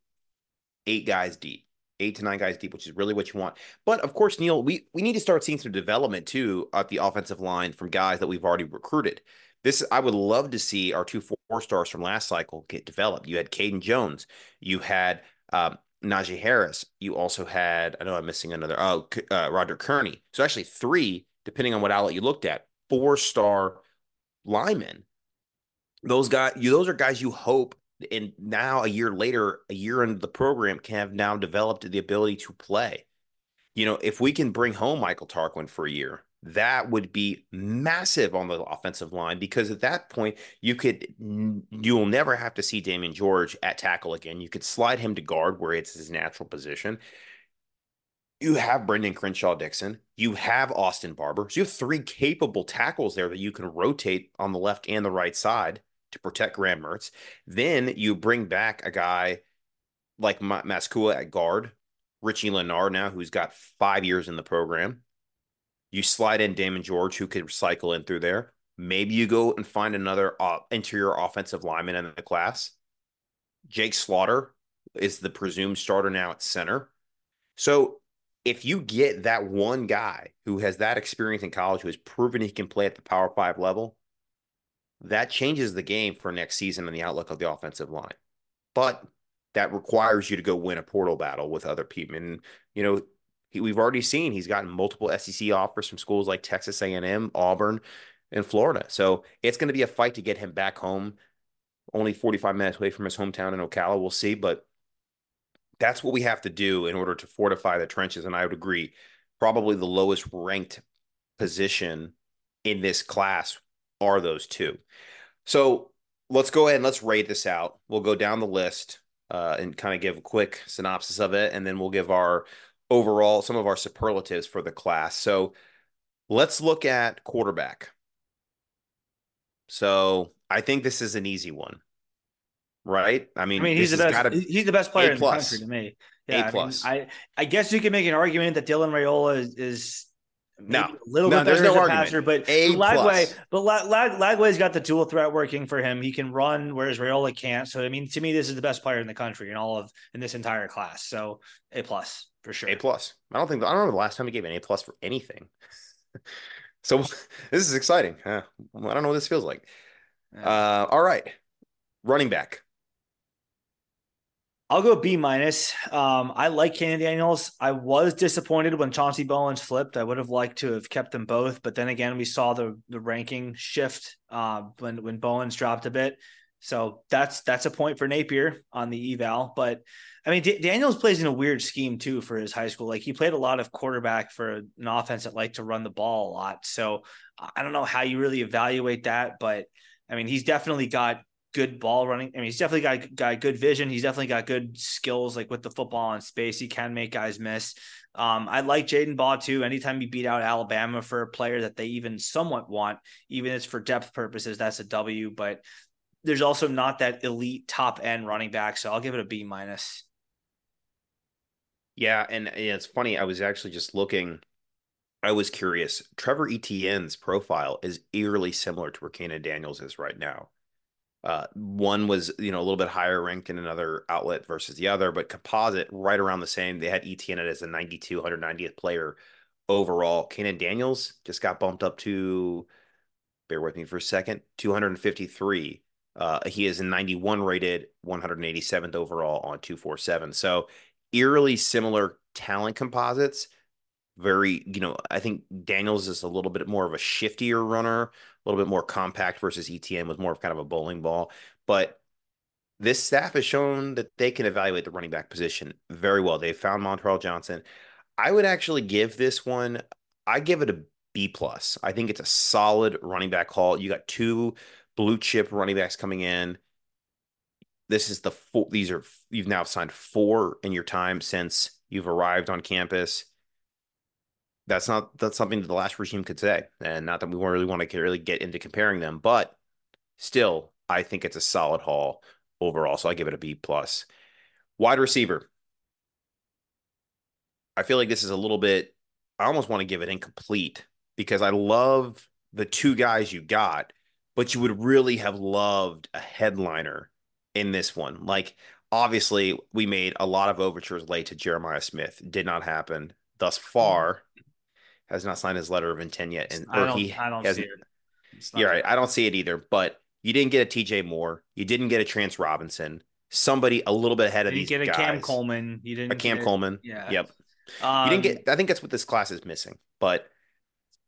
eight guys deep, eight to nine guys deep, which is really what you want. But of course, Neil, we we need to start seeing some development too at the offensive line from guys that we've already recruited. This I would love to see our two four stars from last cycle get developed. You had Caden Jones, you had um, Knijeah Harris, you also had I know I'm missing another oh uh, Roger Kearney. So actually three, depending on what outlet you looked at, four star linemen. Those guys, you those are guys you hope and now a year later, a year into the program, can have now developed the ability to play. You know, if we can bring home Michael Tarquin for a year, that would be massive on the offensive line because at that point you could you will never have to see Damieon George at tackle again. You could slide him to guard where it's his natural position. You have Brandon Crenshaw Dickson. You have Austin Barber. So you have three capable tackles there that you can rotate on the left and the right side to protect Graham Mertz. Then you bring back a guy like Mascoll at guard, Richie Leonard now, who's got five years in the program. You slide in Damieon George, who could cycle in through there. Maybe you go and find another uh, interior offensive lineman in the class. Jake Slaughter is the presumed starter now at center. So if you get that one guy who has that experience in college, who has proven he can play at the Power Five level, that changes the game for next season and the outlook of the offensive line. But that requires you to go win a portal battle with other people. And you know, he, we've already seen he's gotten multiple SEC offers from schools like Texas A&M, Auburn, and Florida. So it's going to be a fight to get him back home. Only 45 minutes away from his hometown in Ocala. We'll see, but that's what we have to do in order to fortify the trenches. And I would agree, probably the lowest ranked position in this class are those two. So let's go ahead and let's rate this out. We'll go down the list uh, and kind of give a quick synopsis of it, and then we'll give our overall some of our superlatives for the class. So let's look at quarterback. So I think this is an easy one, right? I mean, I mean, he's the best. Gotta, he's the best player in the country to me. Yeah, a plus. I, mean, I, I guess you could make an argument that Dylan Raiola is, is no, a little no, bit better no as a passer, but a Lagway, but Lag, Lagway's got the dual threat working for him. He can run, whereas Raiola can't. So I mean, to me, this is the best player in the country in all of in this entire class. So a plus for sure. A plus. I don't think I don't know the last time he gave an A plus for anything. [laughs] so [laughs] this is exciting. Uh, I don't know what this feels like. Uh, all right, running back. I'll go B minus. Um, I like Kahnen Daniels. I was disappointed when Chauncey Bowens flipped. I would have liked to have kept them both, but then again, we saw the the ranking shift uh, when when Bowens dropped a bit. So that's that's a point for Napier on the eval. But I mean, D- Daniels plays in a weird scheme too for his high school. Like he played a lot of quarterback for an offense that liked to run the ball a lot. So I don't know how you really evaluate that, but I mean, he's definitely got good ball running. I mean, he's definitely got, got good vision. He's definitely got good skills, like with the football and space. He can make guys miss. Um, I like Jaden Baugh too. Anytime you beat out Alabama for a player that they even somewhat want, even if it's for depth purposes, that's a W. But there's also not that elite top end running back, so I'll give it a B minus. Yeah, and it's funny. I was actually just looking. I was curious. Trevor Etienne's profile is eerily similar to where Kahnen Daniels is right now. Uh, one was, you know, a little bit higher ranked in another outlet versus the other, but composite right around the same. They had Etienne as a 92, 190th player overall. Kahnen Daniels just got bumped up to, bear with me for a second, 253. Uh, he is a 91 rated, 187th overall on 247. So eerily similar talent composites. Very, you know, I think Daniels is a little bit more of a shiftier runner, a little bit more compact versus Etienne was more of kind of a bowling ball. But this staff has shown that they can evaluate the running back position very well. They found Montrell Johnson. I would actually give this one, I give it a B plus. I think it's a solid running back haul. You got two blue chip running backs coming in. This is the four, these are, you've now signed four in your time since you've arrived on campus that's not that's something that the last regime could say, and not that we really want to really get into comparing them, but still, I think it's a solid haul overall. So I give it a B plus. Wide receiver. I feel like this is a little bit. I almost want to give it incomplete because I love the two guys you got, but you would really have loved a headliner in this one. Like obviously, we made a lot of overtures late to Jeremiah Smith. Did not happen thus mm-hmm. far has not signed his letter of intent yet, and or he I don't see it. You're right. I don't see it either. But you didn't get a TJ Moore. You didn't get a Chance Robinson. Somebody a little bit ahead of you these get a guys. Cam Coleman. You didn't get a Cam get, Coleman. Yeah. Yep. Um, you didn't get. I think that's what this class is missing. But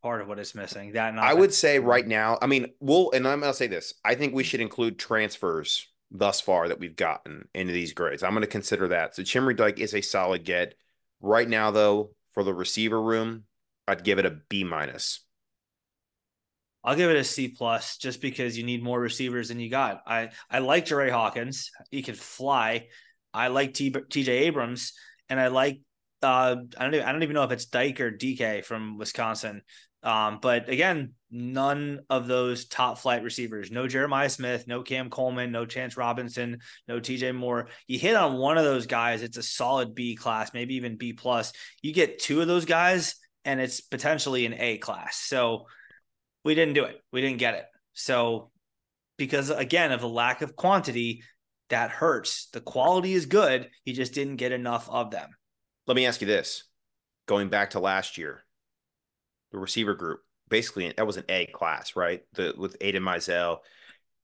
part of what is missing. That I would say right now. I mean, we'll and I'm gonna say this. I think we should include transfers thus far that we've gotten into these grades. I'm going to consider that. So Chimere Dike is a solid get. Right now, though, for the receiver room, I'd give it a B minus. I'll give it a C plus just because you need more receivers than you got. I I like Jerry Hawkins. He can fly. I like T, TJ Abrams and I like uh I don't even, I don't even know if it's Dike or DK from Wisconsin. Um, but again, none of those top flight receivers. No Jeremiah Smith, no Cam Coleman, no Chance Robinson, no TJ Moore. You hit on one of those guys, it's a solid B class, maybe even B plus. You get two of those guys, and it's potentially an A class. So we didn't do it. We didn't get it. So because again of the lack of quantity, that hurts. The quality is good. He just didn't get enough of them. Let me ask you this. Going back to last year, the receiver group, basically that was an A class, right? The with Aiden Mizell,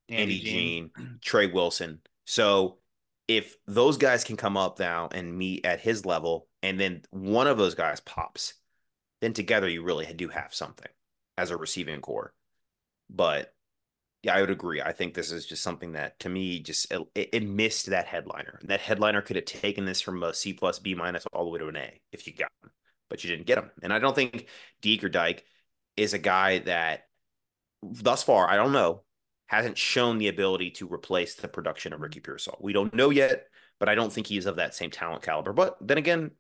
Andy, Andy Jean, Trey Wilson. So if those guys can come up now and meet at his level, and then one of those guys pops, then together you really do have something as a receiving core. But yeah, I would agree. I think this is just something that to me just it, it missed that headliner. That headliner could have taken this from a C plus B minus all the way to an A if you got him, but you didn't get him. And I don't think Deke or Dyke is a guy that thus far, I don't know, hasn't shown the ability to replace the production of Ricky Pearsall. We don't know yet, but I don't think he's of that same talent caliber. But then again,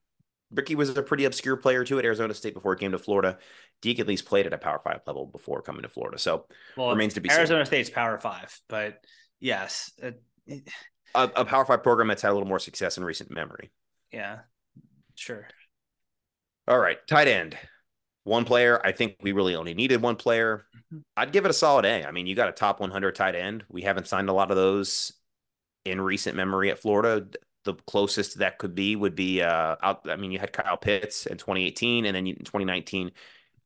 Ricky was a pretty obscure player too at Arizona State before he came to Florida. Deke at least played at a Power Five level before coming to Florida, so well, remains to be seen. Arizona seen. State's Power Five, but yes, it, it, a, a, Power Five program that's had a little more success in recent memory. Yeah, sure. All right, tight end, one player. I think we really only needed one player. Mm-hmm. I'd give it a solid A. I mean, you got a top 100 tight end. We haven't signed a lot of those in recent memory at Florida the closest that could be would be uh out I mean you had Kyle Pitts in 2018 and then in 2019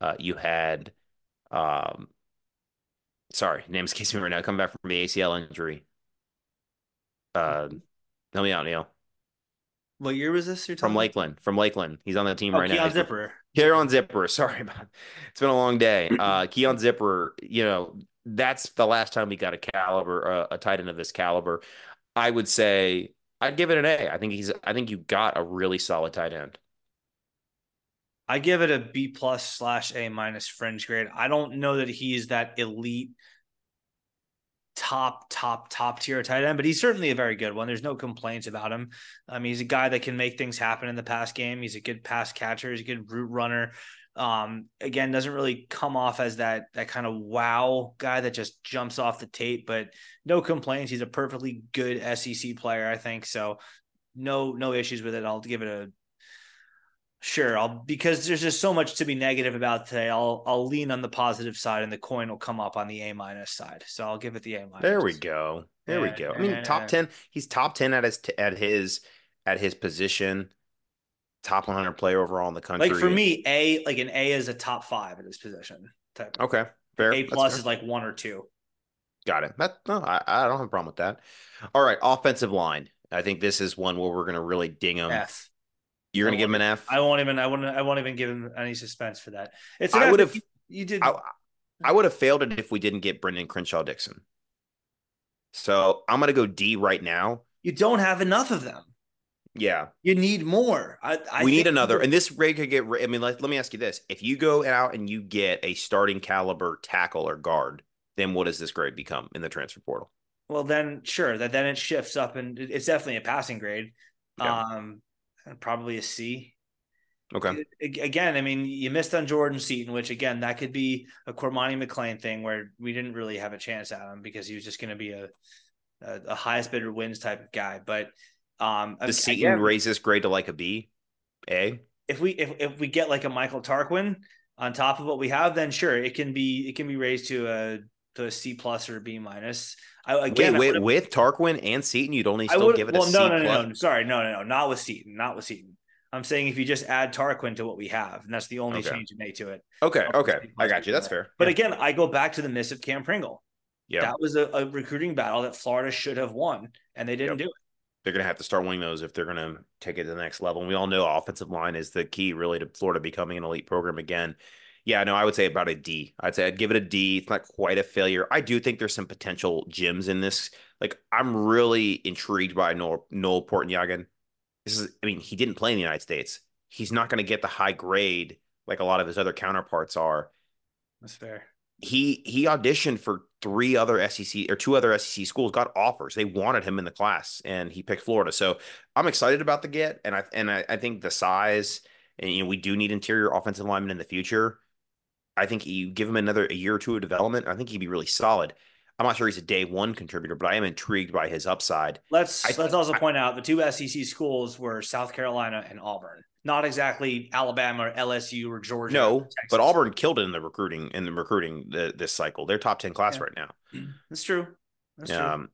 uh you had um sorry name escaping me right now coming back from the ACL injury uh help me out Neil What year was this? You're from Lakeland. From Lakeland, he's on the team Oh, right now. Keon He's- Zipper. Keon Zipper. [laughs] Sorry about. It's been a long day. [clears throat] Uh, Keon Zipper. You know, that's the last time we got a caliber, uh, a tight end of this caliber. I would say I'd give it an A. I think he's. I think you got a really solid tight end. I give it a B plus slash A minus fringe grade. I don't know that he's that elite top, top, top tier tight end, but he's certainly a very good one. There's no complaints about him. I mean, he's a guy that can make things happen in the pass game. He's a good pass catcher, he's a good route runner. Um, again, doesn't really come off as that that kind of wow guy that just jumps off the tape, but no complaints. He's a perfectly good SEC player, I think. So no, no issues with it. I'll give it a Sure, I'll because there's just so much to be negative about today. I'll I'll lean on the positive side, and the coin will come up on the A minus side. So I'll give it the A minus. There we go. There we go. I mean, yeah. top ten. He's top ten at his at his at his position. Top 100 player overall in the country. Like for me, A like an A is a top five at this position. Type. Okay, fair. A plus fair. is like one or two. Got it. That no, I, I don't have a problem with that. All right, offensive line. I think this is one where we're going to really ding him. F. You're gonna give him an F. I won't even. I won't. I won't even give him any suspense for that. It's. I would have- You, you did. I, I would have failed it if we didn't get Brandon Crenshaw Dickson. So I'm going to go D right now. you don't have enough of them. Yeah, You need more. I, I we need another. And this rate could get. I mean, let, let me ask you this: If you go out and you get a starting caliber tackle or guard, then what does this grade become in the transfer portal? Well, then sure that then it shifts up and it's definitely a passing grade. Yeah. Um, and probably a C. Okay. Again, I mean, you missed on Jordan Seaton, which again that could be a Cormani McClain thing where we didn't really have a chance at him because he was just going to be a, a a highest bidder wins type of guy. But um, Does again, Seaton raise this grade to like a B, A? if we if, if we get like a Michael Tarquin on top of what we have, then sure, it can be it can be raised to a to a C plus or a B minus. I again wait, wait, with Tarquin and Seaton, you'd only still give it well a C no no no plus? no sorry no no no not with Seaton not with Seaton. I'm saying if you just add Tarquin to what we have, and that's the only Okay. change you make to it. Okay, okay, I got you. That's fair. But Yeah. again, I go back to the miss of Cam Pringle. yeah, That was a, a recruiting battle that Florida should have won, and they didn't Yep. do it. They're going to have to start winning those if they're going to take it to the next level. And we all know offensive line is the key, really, to Florida becoming an elite program again. Yeah, no, I would say about a D. I'd say I'd give it a D. It's not quite a failure. I do think there's some potential gems in this. Like, I'm really intrigued by Noel, Noel Portnjagin. This is, I mean, he didn't play in the United States. He's not going to get the high grade like a lot of his other counterparts are. That's fair. He he auditioned for three other SEC or two other SEC schools, got offers. They wanted him in the class, and he picked Florida. So I'm excited about the get, and I and I, I think the size, and you know, we do need interior offensive linemen in the future. I think you give him another a year or two of development. I think he'd be really solid. I'm not sure he's a day one contributor, but I am intrigued by his upside. Let's I- let's also I- point out the two SEC schools were South Carolina and Auburn, not exactly Alabama or LSU or Georgia. No, or but Auburn killed it in the recruiting in the recruiting the, this cycle. They're top ten class Yeah. right now. [clears throat] That's true. That's true. Um,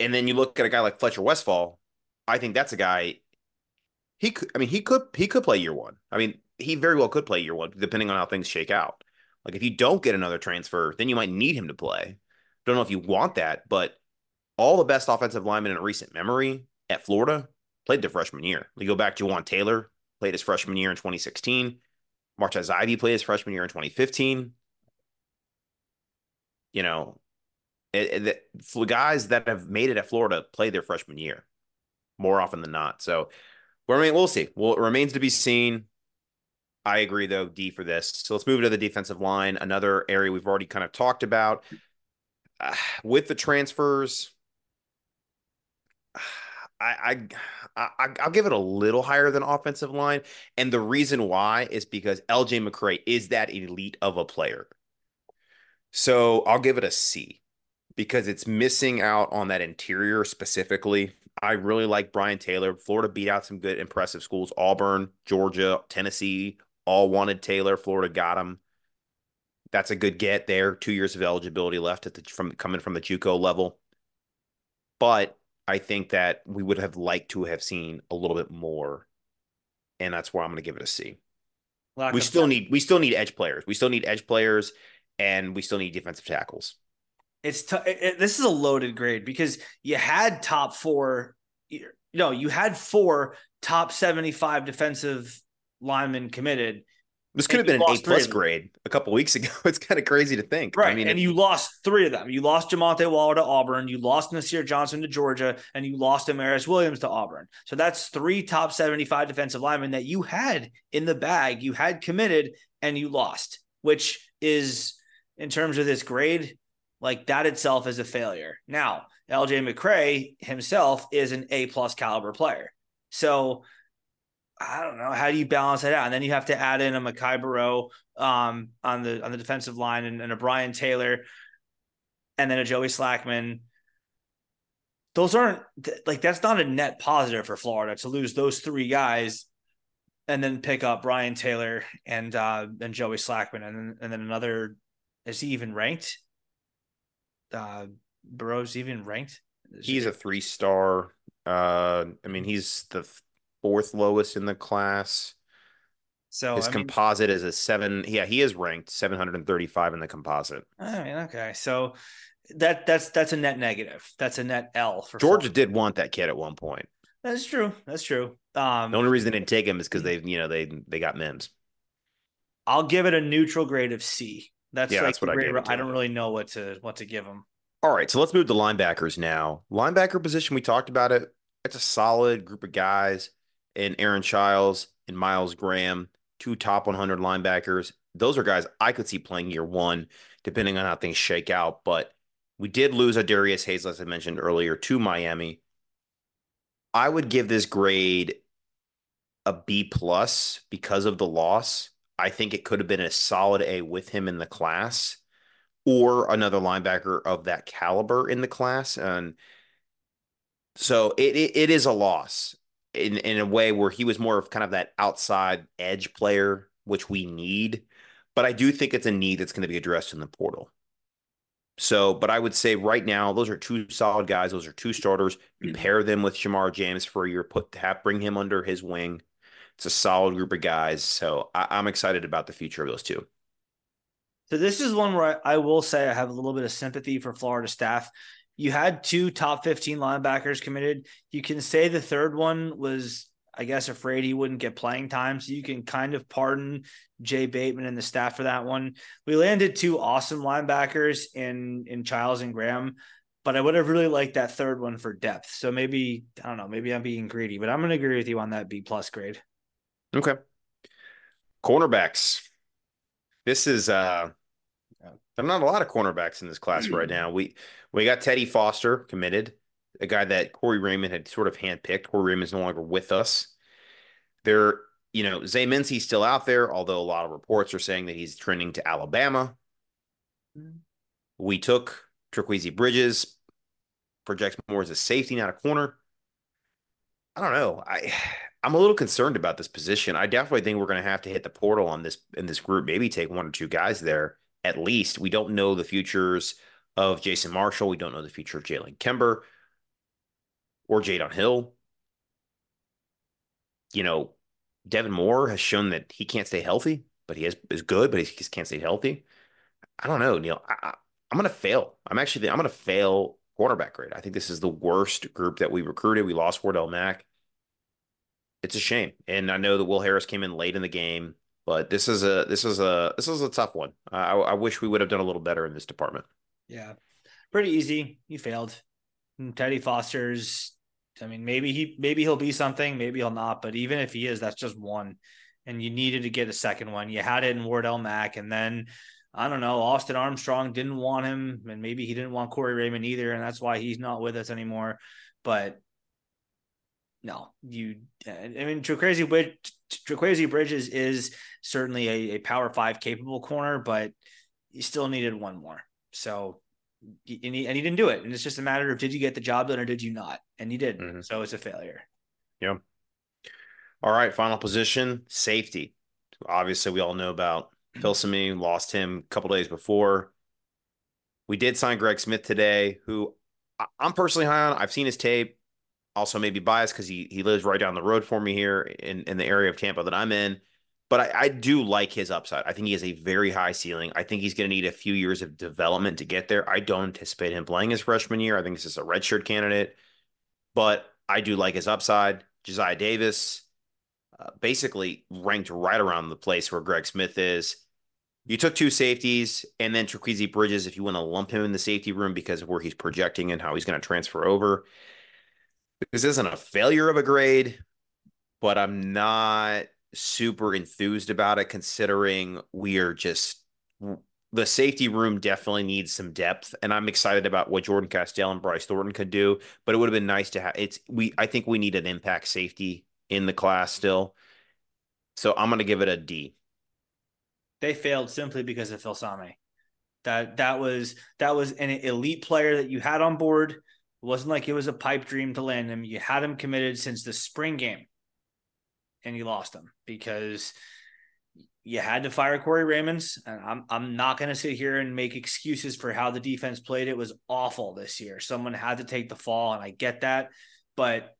and then you look at a guy like Fletcher Westphal. I think that's a guy. He could. I mean, he could. He could play year one. I mean, he very well could play year one, depending on how things shake out. Like if you don't get another transfer, then you might need him to play. Don't know if you want that, but all the best offensive linemen in recent memory at Florida played their freshman year. You go back to Jawaan Taylor, played his freshman year in 2016. Martez Ivey played his freshman year in 2015. You know, it, it, the guys that have made it at Florida play their freshman year more often than not. So, I mean, we'll see. Well, it remains to be seen. I agree, though, D for this. So let's move to the defensive line, another area we've already kind of talked about. Uh, [sighs] with the transfers, I, I, I, I'll give it a little higher than offensive line. And the reason why is because LJ McCray is that elite of a player. So I'll give it a C because it's missing out on that interior specifically. I really like Brian Taylor. Florida beat out some good, impressive schools. Auburn, Georgia, Tennessee, all wanted Taylor. Florida got him. That's a good get there. Two years of eligibility left at the from coming from the JUCO level. But I think that we would have liked to have seen a little bit more, and that's where I'm going to give it a C. Lack We still need we still need edge players. We still need edge players, and we still need defensive tackles. it's t- it, this is a loaded grade because you had top four no, you had four top 75 defensive linemen committed. This could have been an A plus grade a couple weeks [laughs] ago. It's kind of crazy to think. Right. I mean, and it, you lost three of them. You lost Jamonte Waller to Auburn, you lost Nasir Johnson to Georgia, and you lost Amaris Williams to Auburn. So that's three top 75 defensive linemen that you had in the bag, you had committed, and you lost, which is in terms of this grade, like that itself is a failure. Now, LJ McCray himself is an A plus caliber player. So I don't know how do you balance that out, and then you have to add in a Michai Boireau um, on the on the defensive line and, and, a Brian Taylor, and then a Joey Slackman. Those aren't like that's not a net positive for Florida to lose those three guys, and then pick up Brian Taylor and uh, and Joey Slackman, and then and then another. Is he even ranked? Uh, Boireau's even ranked. He's a three star. Uh, I mean, he's the fourth lowest in the class. So his I composite mean, is a seven. Yeah, he is ranked 735 in the composite. I mean, okay. So that that's that's a net negative. That's a net L for Georgia Florida. did want that kid at one point. That's true. That's true. Um, the only reason they didn't take him is because they, you know, they they got Mims. I'll give it a neutral grade of C. That's yeah, like that's what I, grade, I don't really know what to what to give him. All right, so let's move to linebackers now. Linebacker position, we talked about it. It's a solid group of guys and Aaron Chiles and Myles Graham, two top 100 linebackers. Those are guys I could see playing year one, depending on how things shake out. But we did lose a Darius Hayes, as I mentioned earlier, to Miami. I would give this grade a B plus because of the loss. I think it could have been a solid A with him in the class or another linebacker of that caliber in the class. And so it, it, it is a loss in in a way where he was more of kind of that outside edge player, which we need. But I do think it's a need that's going to be addressed in the portal. So, but I would say right now, those are two solid guys. Those are two starters. You mm-hmm. pair them with Shamar James for a year, put have bring him under his wing. It's a solid group of guys. So I, I'm excited about the future of those two. So this is one where I, I will say I have a little bit of sympathy for Florida staff you had two top 15 linebackers committed. You can say the third one was, I guess, afraid he wouldn't get playing time. So you can kind of pardon Jay Bateman and the staff for that one. We landed two awesome linebackers in in Chiles and Graham, but I would have really liked that third one for depth. So maybe I don't know, maybe I'm being greedy, but I'm gonna agree with you on that B plus grade. Okay. Cornerbacks. This is uh there are not a lot of cornerbacks in this class right mm. now. We we got Teddy Foster committed, a guy that Corey Raymond had sort of handpicked. Corey Raymond's no longer with us. There, you know, Zay Mincey's still out there, although a lot of reports are saying that he's trending to Alabama. Mm. We took Trikweze Bridges, projects more as a safety, not a corner. I don't know. I [sighs] I'm a little concerned about this position. I definitely think we're going to have to hit the portal on this in this group. Maybe take one or two guys there at least. We don't know the futures of Jason Marshall. We don't know the future of Jalen Kimber or Jaydon Hill. You know, Devin Moore has shown that he can't stay healthy, but he is, is good, but he just can't stay healthy. I don't know, Neil. I, am going to fail. I'm actually, I'm going to fail quarterback grade. I think this is the worst group that we recruited. We lost Wardell Mack. It's a shame. And I know that Will Harris came in late in the game. But this is a this is a this is a tough one. I, I wish we would have done a little better in this department. Yeah, pretty easy. You failed. And Teddy Foster's. I mean, maybe he maybe he'll be something, maybe he'll not. But even if he is, that's just one, and you needed to get a second one. You had it in Wardell Mack, and then I don't know. Austin Armstrong didn't want him, and maybe he didn't want Corey Raymond either, and that's why he's not with us anymore. But no, you. I mean, Trikweze, Trikweze Bridges is certainly a, a power five capable corner, but you still needed one more. So, and he, and he didn't do it. And it's just a matter of did you get the job done or did you not? And you didn't. Mm-hmm. So it's a failure. Yeah. All right. Final position safety. Obviously, we all know about [clears throat] Filsaime, lost him a couple days before. We did sign Greg Smith today, who I'm personally high on. I've seen his tape also maybe biased because he he lives right down the road for me here in, in the area of Tampa that I'm in. But I, I do like his upside. I think he has a very high ceiling. I think he's going to need a few years of development to get there. I don't anticipate him playing his freshman year. I think this is a redshirt candidate. But I do like his upside. Josiah Davis, uh, basically ranked right around the place where Greg Smith is. You took two safeties and then Trikweze Bridges, if you want to lump him in the safety room because of where he's projecting and how he's going to transfer over. This isn't a failure of a grade, but I'm not super enthused about it considering we are just the safety room definitely needs some depth and i'm excited about what jordan castell and bryce thornton could do but it would have been nice to have it's we i think we need an impact safety in the class still so i'm to give it a d they failed simply because of Filsaime. That that was that was an elite player that you had on board. It wasn't like it was a pipe dream to land him. You had him committed since the spring game, and you lost him because you had to fire Corey Raymonds. And I'm I'm not going to sit here and make excuses for how the defense played. It was awful this year. Someone had to take the fall, and I get that. But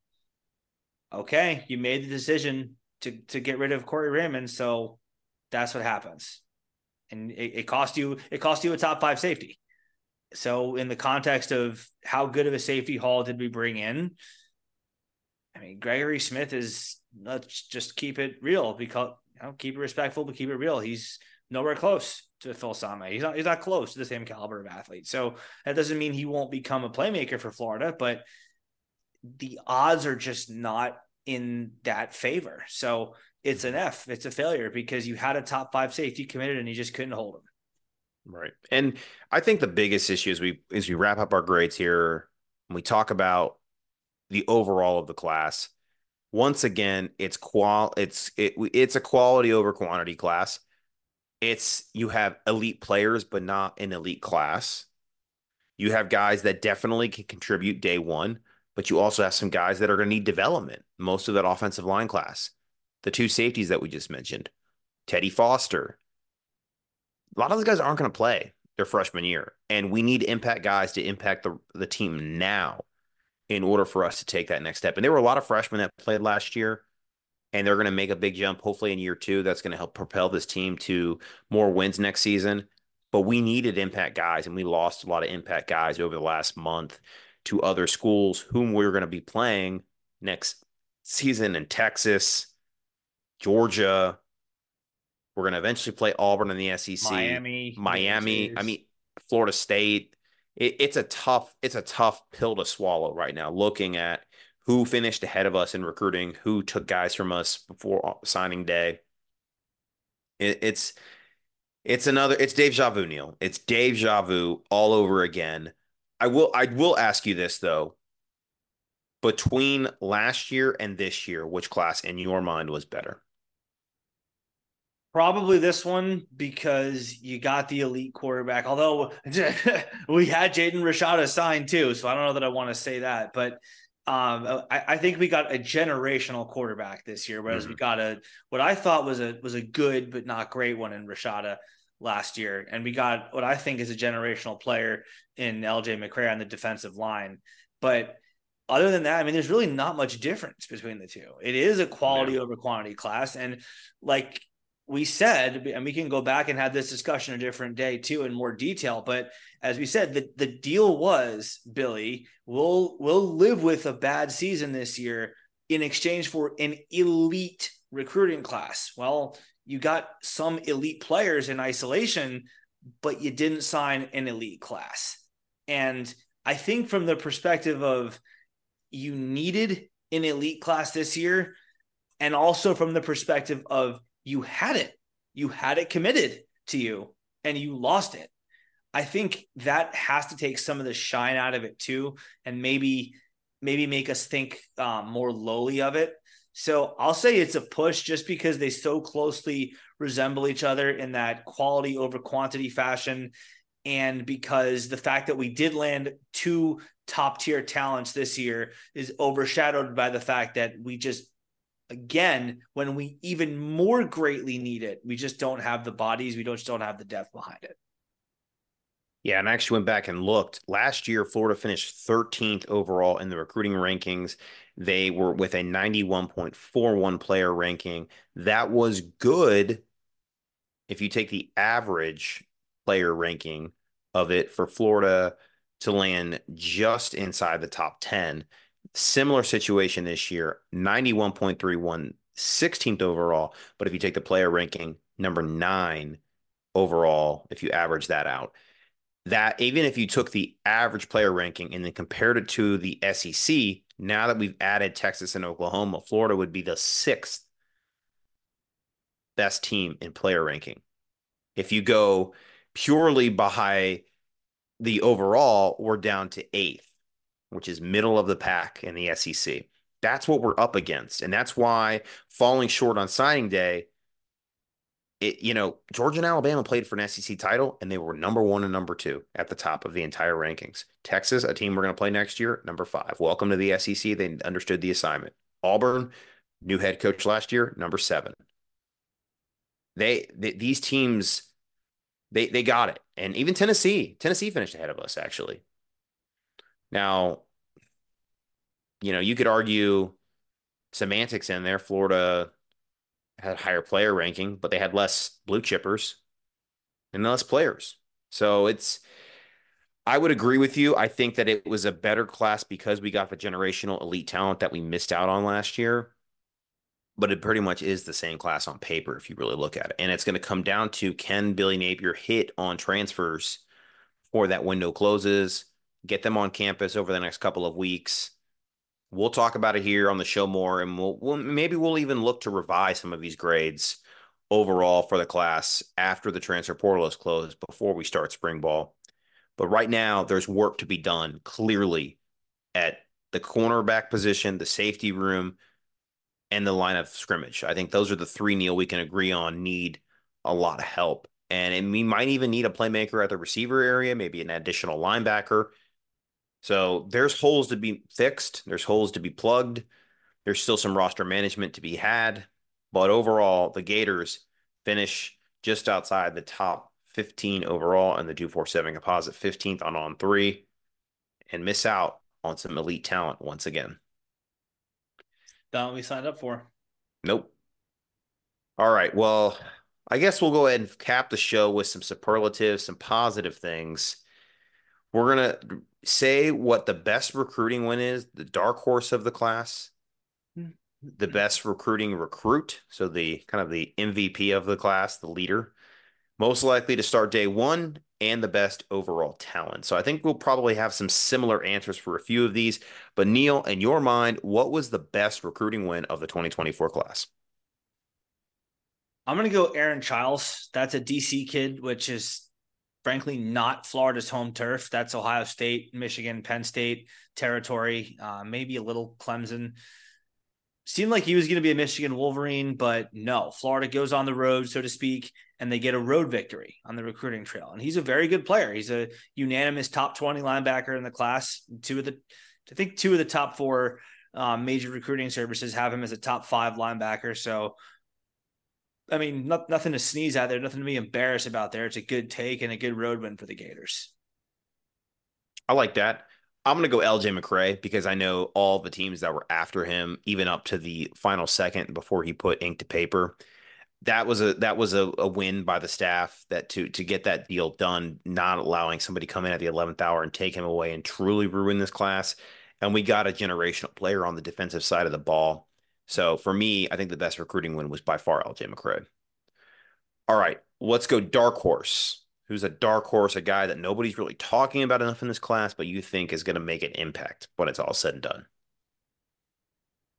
okay, you made the decision to to get rid of Corey Raymond, so that's what happens. And it, it cost you it cost you a top five safety. So in the context of how good of a safety haul did we bring in? I mean, Gregory Smith is let's just keep it real because you know, keep it respectful, but keep it real. He's nowhere close to Filsaime. He's not he's not close to the same caliber of athlete. So that doesn't mean he won't become a playmaker for Florida, but the odds are just not in that favor. So it's an F. It's a failure because you had a top five safety committed and you just couldn't hold him. Right. And I think the biggest issue as we as we wrap up our grades here, and we talk about the overall of the class, once again, it's qual it's it it's a quality over quantity class. It's you have elite players, but not an elite class. You have guys that definitely can contribute day one, but you also have some guys that are going to need development. Most of that offensive line class, the two safeties that we just mentioned, Teddy Foster. A lot of those guys aren't going to play their freshman year, and we need impact guys to impact the the team now in order for us to take that next step. And there were a lot of freshmen that played last year, and they're going to make a big jump hopefully in year two. That's going to help propel this team to more wins next season. But we needed impact guys, and we lost a lot of impact guys over the last month to other schools whom we're going to be playing next season in Texas, Georgia. We're going to eventually play Auburn in the SEC, Miami, Miami. I mean, Florida State it, it's a tough it's a tough pill to swallow right now. Looking at who finished ahead of us in recruiting, who took guys from us before signing day. It, it's it's another it's Dave Javu Neil. It's Dave Javu all over again. I will I will ask you this though. Between last year and this year, which class in your mind was better? Probably this one because you got the elite quarterback. Although [laughs] we had Jaden Rashada signed too, so I don't know that I want to say that, but um, I, I, think we got a generational quarterback this year, whereas mm-hmm. we got a what I thought was a was a good but not great one in Rashada last year, and we got what I think is a generational player in LJ McCray on the defensive line. But other than that, I mean, there's really not much difference between the two. It is a quality yeah. over quantity class, and like we said, and we can go back and have this discussion a different day too in more detail. But as we said, the, the deal was, Billy, we'll we'll live with a bad season this year in exchange for an elite recruiting class. Well, you got some elite players in isolation, but you didn't sign an elite class. And I think from the perspective of you needed an elite class this year, and also from the perspective of you had it. You had it committed to you and you lost it. I think that has to take some of the shine out of it too, and maybe maybe make us think um, more lowly of it. So I'll say it's a push just because they so closely resemble each other in that quality over quantity fashion. And because the fact that we did land two top tier talents this year is overshadowed by the fact that we just again when we even more greatly need it. We just don't have the bodies, we don't don't have the depth behind it. Yeah, and I actually went back and looked. Last year, Florida finished 13th overall in the recruiting rankings. They were with a 91.41 player ranking. That was good if you take the average player ranking of it for Florida to land just inside the top 10 Similar situation this year, 91.31, 16th overall. But if you take the player ranking, number nine overall, if you average that out, that even if you took the average player ranking and then compared it to the SEC, now that we've added Texas and Oklahoma, Florida would be the sixth best team in player ranking. If you go purely by the overall, we're down to eighth, which is middle of the pack in the SEC. That's what we're up against. And that's why falling short on signing day, it, you know, Georgia and Alabama played for an SEC title and they were number one and number two at the top of the entire rankings. Texas, a team we're going to play next year, number five. Welcome to the SEC. They understood the assignment. Auburn, new head coach last year, number seven. They, they these teams they they got it. And even Tennessee, Tennessee finished ahead of us actually. Now, you know, you could argue semantics in there. Florida had higher player ranking, but they had less blue chippers and less players. So it's I would agree with you. I think that it was a better class because we got the generational elite talent that we missed out on last year but it pretty much is the same class on paper if you really look at it. And it's going to come down to can Billy Napier hit on transfers before that window closes, get them on campus over the next couple of weeks. We'll talk about it here on the show more, and we'll, we'll maybe we'll even look to revise some of these grades overall for the class after the transfer portal is closed before we start spring ball. But right now, there's work to be done clearly at the cornerback position, the safety room, and the line of scrimmage. I think those are the three, Neil, we can agree on need a lot of help. And we might even need a playmaker at the receiver area, maybe an additional linebacker. So there's holes to be fixed, there's holes to be plugged. There's still some roster management to be had. But overall, the Gators finish just outside the top 15 overall and the 247 composite 15th on on three and miss out on some elite talent once again. Not we signed up for. Nope. All right. Well, I guess we'll go ahead and cap the show with some superlatives, some positive things. We're going to say what the best recruiting win is, the dark horse of the class, the mm-hmm. best recruiting recruit. So the kind of the MVP of the class, the leader, most likely to start day one and the best overall talent. So I think we'll probably have some similar answers for a few of these. But Neil, in your mind, what was the best recruiting win of the 2024 class? I'm going to go Aaron Chiles. That's a DC kid, which is frankly not Florida's home turf. That's Ohio State, Michigan, Penn State territory, uh, maybe a little Clemson seemed like he was going to be a Michigan Wolverine, but no, Florida goes on the road, so to speak, and they get a road victory on the recruiting trail. And he's a very good player. He's a unanimous top 20 linebacker in the class. Two of the, I think two of the top four um, major recruiting services have him as a top five linebacker. So, I mean, not, nothing to sneeze at there, nothing to be embarrassed about there. It's a good take and a good road win for the Gators. I like that. I'm going to go LJ McCray because I know all the teams that were after him, even up to the final second before he put ink to paper. That was a that was a, a win by the staff that to to get that deal done, not allowing somebody come in at the 11th hour and take him away and truly ruin this class. And we got a generational player on the defensive side of the ball. So for me, I think the best recruiting win was by far LJ McCray. All right, let's go dark horse who's a dark horse, a guy that nobody's really talking about enough in this class, but you think is going to make an impact when it's all said and done?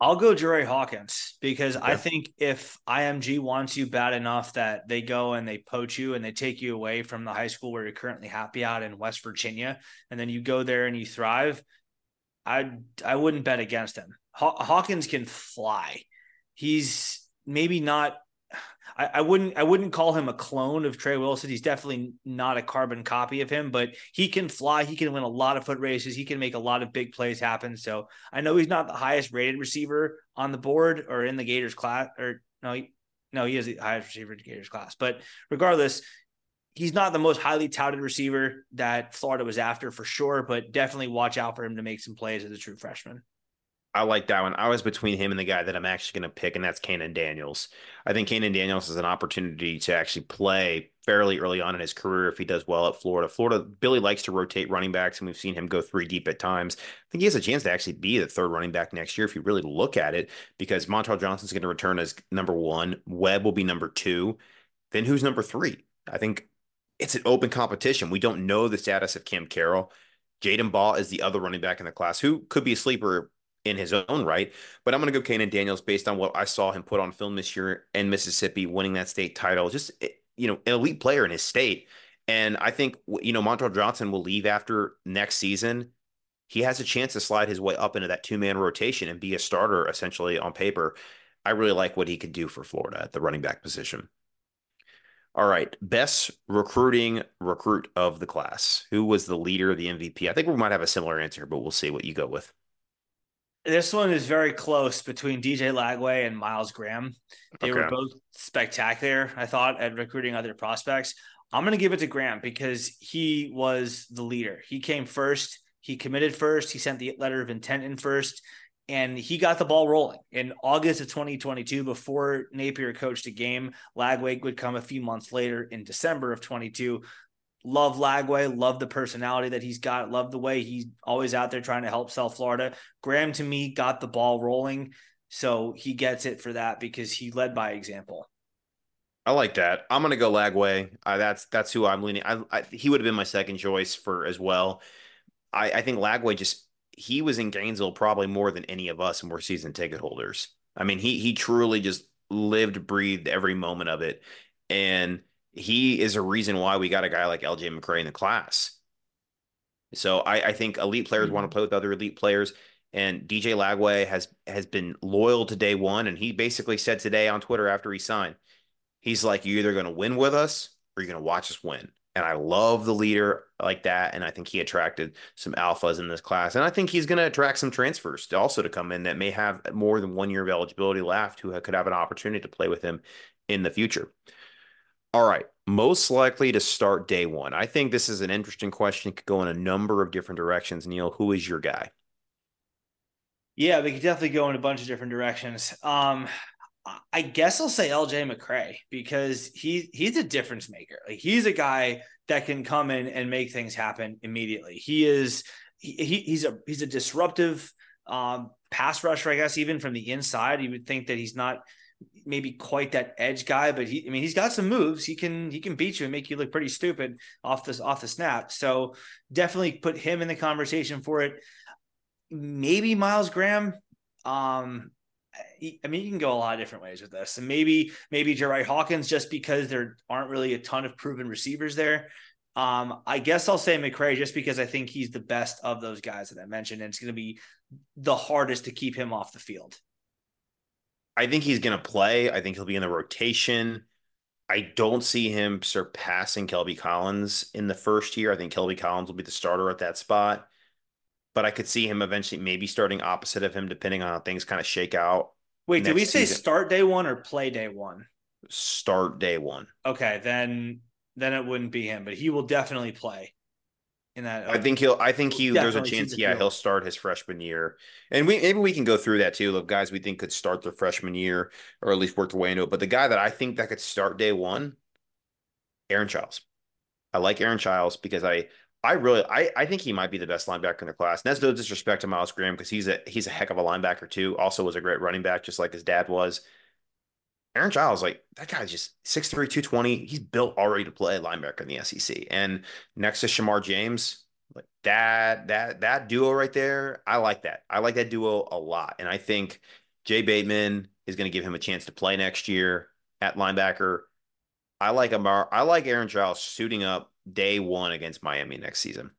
I'll go Jerry Hawkins because I think if IMG wants you bad enough that they go and they poach you and they take you away from the high school where you're currently happy out in West Virginia, and then you go there and you thrive, I I wouldn't bet against him. Haw- Hawkins can fly. He's maybe not I, I, wouldn't I wouldn't call him a clone of Trey Wilson. He's definitely not a carbon copy of him, but he can fly. He can win a lot of foot races. He can make a lot of big plays happen. So I know he's not the highest rated receiver on the board or in the Gators class. Or no, he, no, he is the highest receiver in the Gators class. But regardless, he's not the most highly touted receiver that Florida was after for sure. But definitely watch out for him to make some plays as a true freshman. I like that one. I was between him and the guy that I'm actually going to pick, and that's Kahnen Daniels. I think Kahnen Daniels has an opportunity to actually play fairly early on in his career if he does well at Florida. Florida, Billy likes to rotate running backs, and we've seen him go three deep at times. I think he has a chance to actually be the third running back next year if you really look at it, because Montrell Johnson's going to return as number one. Webb will be number two. Then who's number three? I think it's an open competition. We don't know the status of Cam Carroll. Jaden Baugh is the other running back in the class who could be a sleeper in his own right. But I'm going to go Kahnen Daniels based on what I saw him put on film this year in Mississippi, winning that state title. Just, eh, you know, an elite player in his state. And I think, you know, Montrell Johnson will leave after next season. He has a chance to slide his way up into that two man rotation and be a starter essentially on paper. I really like what he could do for Florida at the running back position. All right, best recruiting recruit of the class. Who was the leader of the MVP? I think we might have a similar answer, but we'll see what you go with. This one is very close between DJ Lagway and Myles Graham. They okay. were both spectacular, I thought, at recruiting other prospects. I'm going to give it to Graham because he was the leader. He came first. He committed first. He sent the letter of intent in first, and he got the ball rolling. In August of 2022, before Napier coached a game, Lagway would come a few months later in December of 22 love Lagway, love the personality that he's got, love the way he's always out there trying to help South Florida. Graham to me got the ball rolling, so he gets it for that because he led by example. I like that. I'm gonna go Lagway. Uh, that's that's who I'm leaning. I, I, he would have been my second choice for as well. I, I think Lagway just he was in Gainesville probably more than any of us, and we're season ticket holders. I mean, he he truly just lived, breathed every moment of it, and he is a reason why we got a guy like LJ McCray in the class. So I, I think elite players mm-hmm. want to play with other elite players. And DJ Lagway has has been loyal to day one. And he basically said today on Twitter after he signed, he's like, You're either gonna win with us or you're gonna watch us win. And I love the leader like that. And I think he attracted some alphas in this class. And I think he's going to attract some transfers to also to come in that may have more than one year of eligibility left who could have an opportunity to play with him in the future. All right. Most likely to start day one. I think this is an interesting question. It could go in a number of different directions. Neil, who is your guy? Yeah, we could definitely go in a bunch of different directions. Um, I guess I'll say LJ McCray because he he's a difference maker. Like he's a guy that can come in and make things happen immediately. He is he, he's a he's a disruptive um, pass rusher, I guess, even from the inside. You would think that he's not maybe quite that edge guy, but he I mean he's got some moves. He can he can beat you and make you look pretty stupid off this off the snap. So definitely put him in the conversation for it. Maybe Myles Graham. Um I mean, you can go a lot of different ways with this, and maybe maybe Jerry Hawkins just because there aren't really a ton of proven receivers there. Um, I guess I'll say McCray just because I think he's the best of those guys that I mentioned, and it's going to be the hardest to keep him off the field. I think he's going to play. I think he'll be in the rotation. I don't see him surpassing Kelby Collins in the first year. I think Kelby Collins will be the starter at that spot. But I could see him eventually maybe starting opposite of him, depending on how things kind of shake out. Wait, did we say season. start day one or play day one? Start day one. Okay, then then it wouldn't be him, but he will definitely play in that. I think he'll. I think he. There's a chance. Yeah, he'll start his freshman year, and we maybe we can go through that too. The guys we think could start their freshman year, or at least work their way into it. But the guy that I think that could start day one, Aaron Chiles. I like Aaron Chiles because I I really I, I think he might be the best linebacker in the class. And that's no disrespect to Myles Graham because he's a he's a heck of a linebacker too. Also was a great running back, just like his dad was. Aaron Chiles, like that guy's just 6'3, 220. He's built already to play linebacker in the SEC. And next to Shamar James, like that, that, that duo right there, I like that. I like that duo a lot. And I think Jay Bateman is going to give him a chance to play next year at linebacker. I like Amar, I like Aaron Chiles suiting up day one against Miami next season.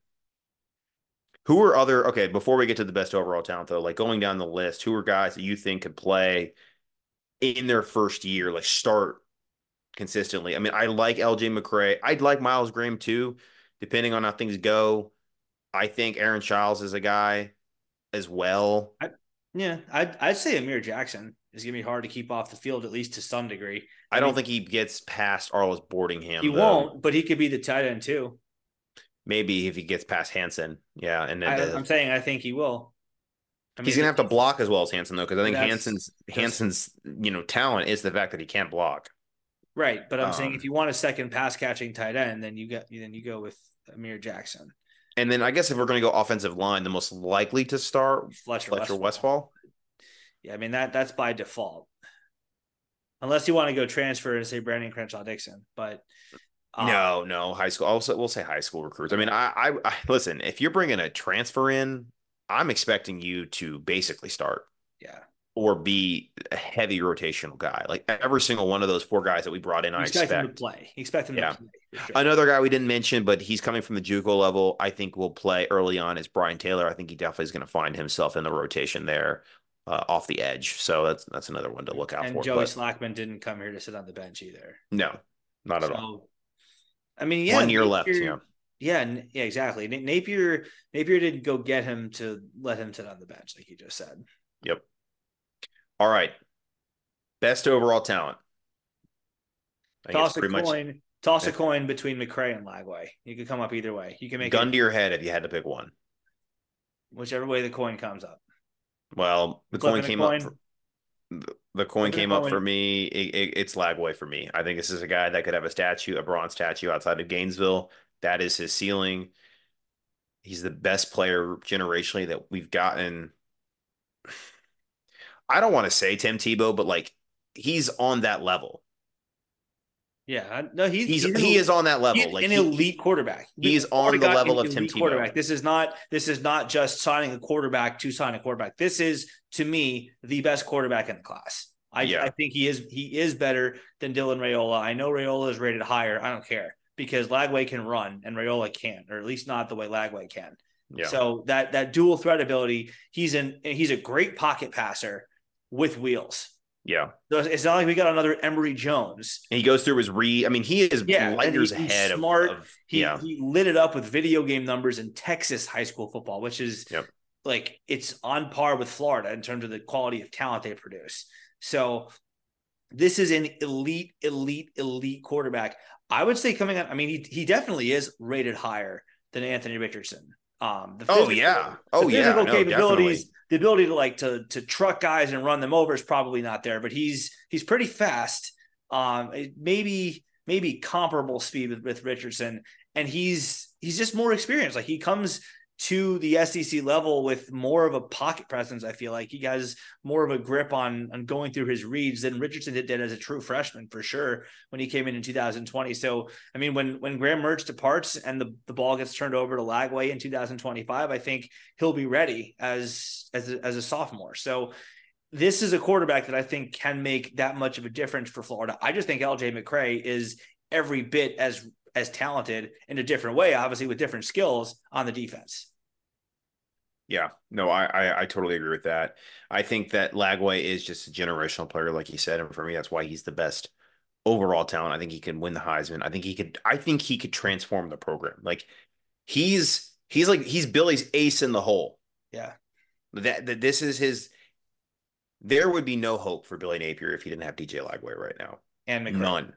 Who are other okay, before we get to the best overall talent though, like going down the list, who are guys that you think could play in their first year, like start consistently. I mean, I like LJ McCray. I'd like Myles Graham too, depending on how things go. I think Aaron Chiles is a guy as well. I, yeah, I'd, I'd say Amir Jackson is going to be hard to keep off the field, at least to some degree. I, I don't think he gets past Arlis Boardingham. He though. won't, but he could be the tight end too. Maybe if he gets past Hansen. Yeah. And I, I'm saying I think he will. I mean, he's gonna have to block as well as Hansen though, because I think Hansen's Hansen's you know talent is the fact that he can't block. Right, but I'm um, saying if you want a second pass catching tight end, then you get then you go with Amir Jackson. And then I guess if we're going to go offensive line, the most likely to start Fletcher, Fletcher Westphal. Westphal. Yeah, I mean that that's by default, unless you want to go transfer and say Brandon Crenshaw Dickson. But um, no, no high school. Also, we'll say high school recruits. I mean, I, I, I listen. If you're bringing a transfer in, I'm expecting you to basically start. Yeah or be a heavy rotational guy. Like every single one of those four guys that we brought in, you I expect, expect him to play. expect him yeah. to play. Sure. Another guy we didn't mention, but he's coming from the JUCO level. I think will play early on is Brian Taylor. I think he definitely is going to find himself in the rotation there. Uh, off the edge, so that's that's another one to look out and for. And Joey but, Slackman didn't come here to sit on the bench either. No, not at all. I mean, yeah, one year left. Yeah, yeah, yeah, exactly. Napier Napier didn't go get him to let him sit on the bench, like you just said. Yep. All right. Best overall talent. I toss a coin. Much, toss a coin between McCray and Lagway. You could come up either way. You can make gun it, to your head if you had to pick one. Whichever way the coin comes up. Well, the coin came coin. up. For, the coin came up for me. It, it, it's Lagway for me. I think this is a guy that could have a statue, a bronze statue outside of Gainesville. That is his ceiling. He's the best player generationally that we've gotten [sighs] I don't want to say Tim Tebow, but like he's on that level. Yeah, no, he's, he's, he's he is on that level, like an he, elite quarterback. He's on the level of Tim Tebow. Quarterback. This is not this is not just signing a quarterback to sign a quarterback. This is to me the best quarterback in the class. I, yeah. I think he is he is better than Dylan Raiola. I know Raiola is rated higher. I don't care because Lagway can run and Raiola can't, or at least not the way Lagway can. Yeah. So that that dual threat ability, he's in he's a great pocket passer with wheels. Yeah. It's not like we got another Emory Jones. And he goes through his re. I mean, he is yeah, light years ahead smart. Of, of, he, yeah. he lit it up with video game numbers in Texas high school football, which is yep. like it's on par with Florida in terms of the quality of talent they produce. So this is an elite, elite, elite quarterback. I would say coming up, I mean, he, he definitely is rated higher than Anthony Richardson. Um, the physical, oh yeah, oh the physical yeah, capabilities, the ability to like to to truck guys and run them over is probably not there, but he's he's pretty fast. Um, maybe maybe comparable speed with, with Richardson, and he's he's just more experienced. Like he comes to the SEC level with more of a pocket presence. I feel like he has more of a grip on on going through his reads than Richardson did, as a true freshman for sure when he came in in 2020. So I mean, when when Graham Mertz departs and the, the ball gets turned over to Lagway in 2025, I think he'll be ready as as a, as a sophomore. So this is a quarterback that I think can make that much of a difference for Florida. I just think LJ McCray is every bit as as talented in a different way, obviously with different skills on the defense. Yeah, no, I, I, I totally agree with that. I think that Lagway is just a generational player, like you said, and for me, that's why he's the best overall talent. I think he can win the Heisman. I think he could. I think he could transform the program. Like he's he's like he's Billy's ace in the hole. Yeah, that that this is his. There would be no hope for Billy Napier if he didn't have DJ Lagway right now. And McCray. none.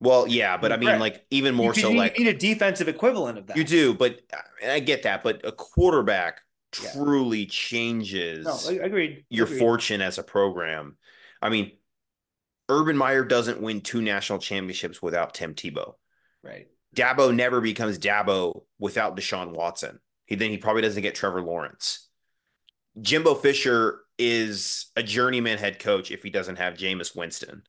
Well, yeah, but I mean, like even more so, like, you like need a defensive equivalent of that. You do, but uh, I get that. But a quarterback yeah. truly changes. No, agreed. Your agreed. fortune as a program. I mean, Urban Meyer doesn't win two national championships without Tim Tebow. Right. Dabo never becomes Dabo without Deshaun Watson. He then he probably doesn't get Trevor Lawrence. Jimbo Fisher is a journeyman head coach if he doesn't have Jameis Winston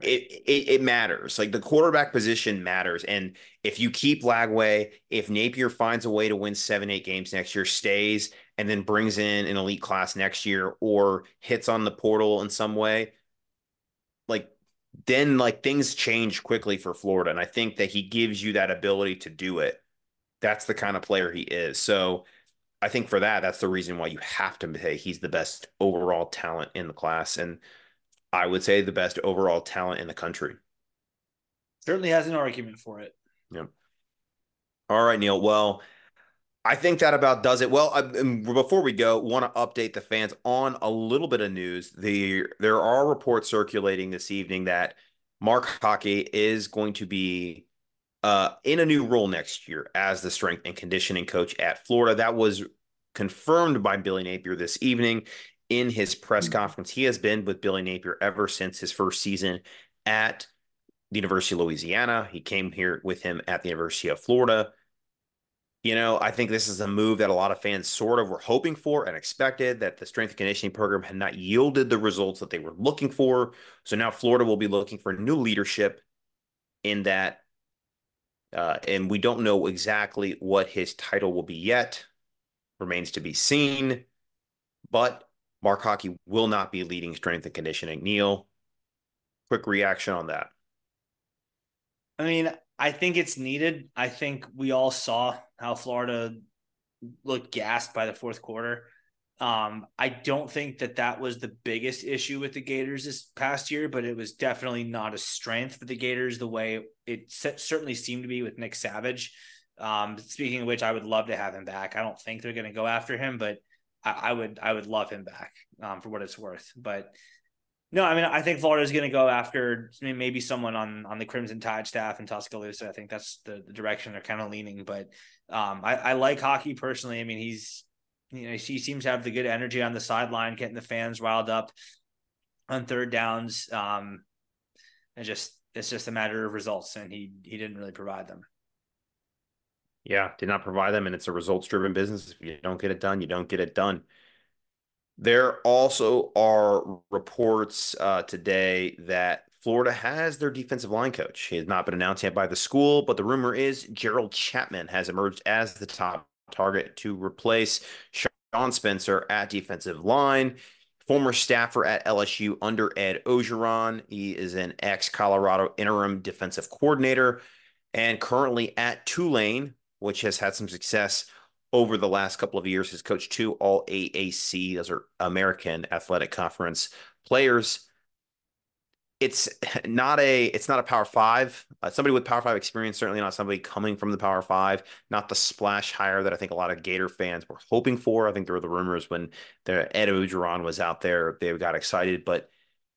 it, it, it matters. Like the quarterback position matters. And if you keep Lagway, if Napier finds a way to win seven, eight games next year, stays and then brings in an elite class next year or hits on the portal in some way, like then like things change quickly for Florida. And I think that he gives you that ability to do it. That's the kind of player he is. So I think for that, that's the reason why you have to say he's the best overall talent in the class. And I would say the best overall talent in the country. Certainly has an argument for it. Yeah. All right, Neil. Well, I think that about does it. Well, I, before we go, want to update the fans on a little bit of news. The there are reports circulating this evening that Mark Hocke is going to be uh, in a new role next year as the strength and conditioning coach at Florida. That was confirmed by Billy Napier this evening in his press Hmm. conference. He has been with Billy Napier ever since his first season at the University of Louisiana. He came here with him at the University of Florida. You know, I think this is a move that a lot of fans sort of were hoping for and expected that the strength and conditioning program had not yielded the results that they were looking for. So now Florida will be looking for new leadership in that. Uh, and we don't know exactly what his title will be yet. Remains to be seen. But Mark Hocke will not be leading strength and conditioning. Neil, quick reaction on that. I mean, I think it's needed. I think we all saw how Florida looked gassed by the fourth quarter. Um, I don't think that that was the biggest issue with the Gators this past year, but it was definitely not a strength for the Gators the way it certainly seemed to be with Nick Savage. Um, speaking of which, I would love to have him back. I don't think they're going to go after him, but I, I, would I would love him back um, for what it's worth. But no, I mean, I think Florida is going to go after maybe someone on on the Crimson Tide staff in Tuscaloosa. I think that's the, the direction they're kind of leaning. But um, I, I, like Hocke personally. I mean, he's you know he seems to have the good energy on the sideline, getting the fans riled up on third downs. Um, and just it's just a matter of results, and he he didn't really provide them. Yeah, did not provide them, and it's a results driven business. If you don't get it done, you don't get it done. There also are reports uh, today that Florida has their defensive line coach. He has not been announced yet by the school, but the rumor is Gerald Chapman has emerged as the top target to replace Sean Spencer at defensive line. Former staffer at LSU under Ed Orgeron. He is an ex Colorado interim defensive coordinator and currently at Tulane, which has had some success over the last couple of years has coached two all AAC, those are American Athletic Conference players. It's [laughs] not a it's not a Power Five. Uh, somebody with Power Five experience, certainly not somebody coming from the Power Five. Not the splash hire that I think a lot of Gator fans were hoping for. I think there were the rumors when the Ed Orgeron was out there, they got excited. But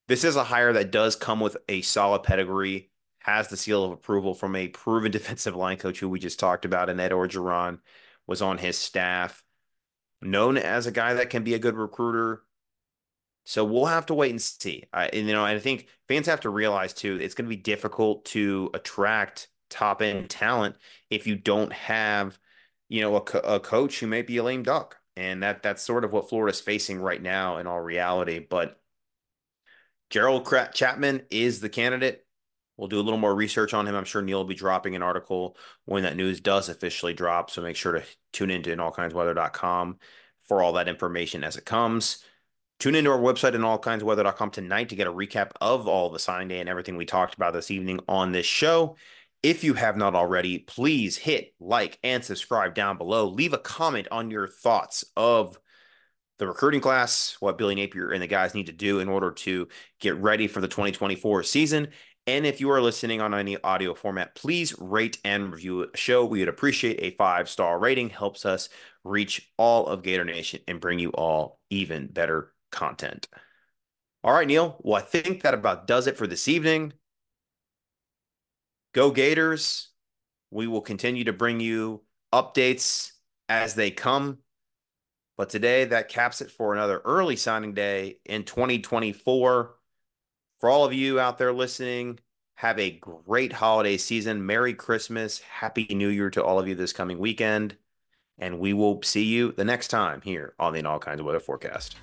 this is a hire that does come with a solid pedigree, has the seal of approval from a proven [laughs] defensive line coach who we just talked about, and Ed Orgeron was on his staff, known as a guy that can be a good recruiter. So we'll have to wait and see. I, and, you know, I think fans have to realize too, it's going to be difficult to attract top end talent if you don't have, you know, a, a coach who may be a lame duck. And that that's sort of what Florida's facing right now in all reality. But Gerald Chapman is the candidate. We'll do a little more research on him. I'm sure Neil will be dropping an article when that news does officially drop. So make sure to tune into allkindsweather.com for all that information as it comes. Tune into our website and allkindsweather.com tonight to get a recap of all the sign day and everything we talked about this evening on this show. If you have not already, please hit like and subscribe down below. Leave a comment on your thoughts of the recruiting class, what Billy Napier and the guys need to do in order to get ready for the 2024 season. And if you are listening on any audio format, please rate and review the show. We would appreciate a five star rating, helps us reach all of Gator Nation and bring you all even better content. All right, Neil. Well, I think that about does it for this evening. Go Gators. We will continue to bring you updates as they come. But today, that caps it for another early signing day in 2024 for all of you out there listening, have a great holiday season. Merry Christmas. Happy New Year to all of you this coming weekend. And we will see you the next time here on the In All Kinds of Weather Forecast.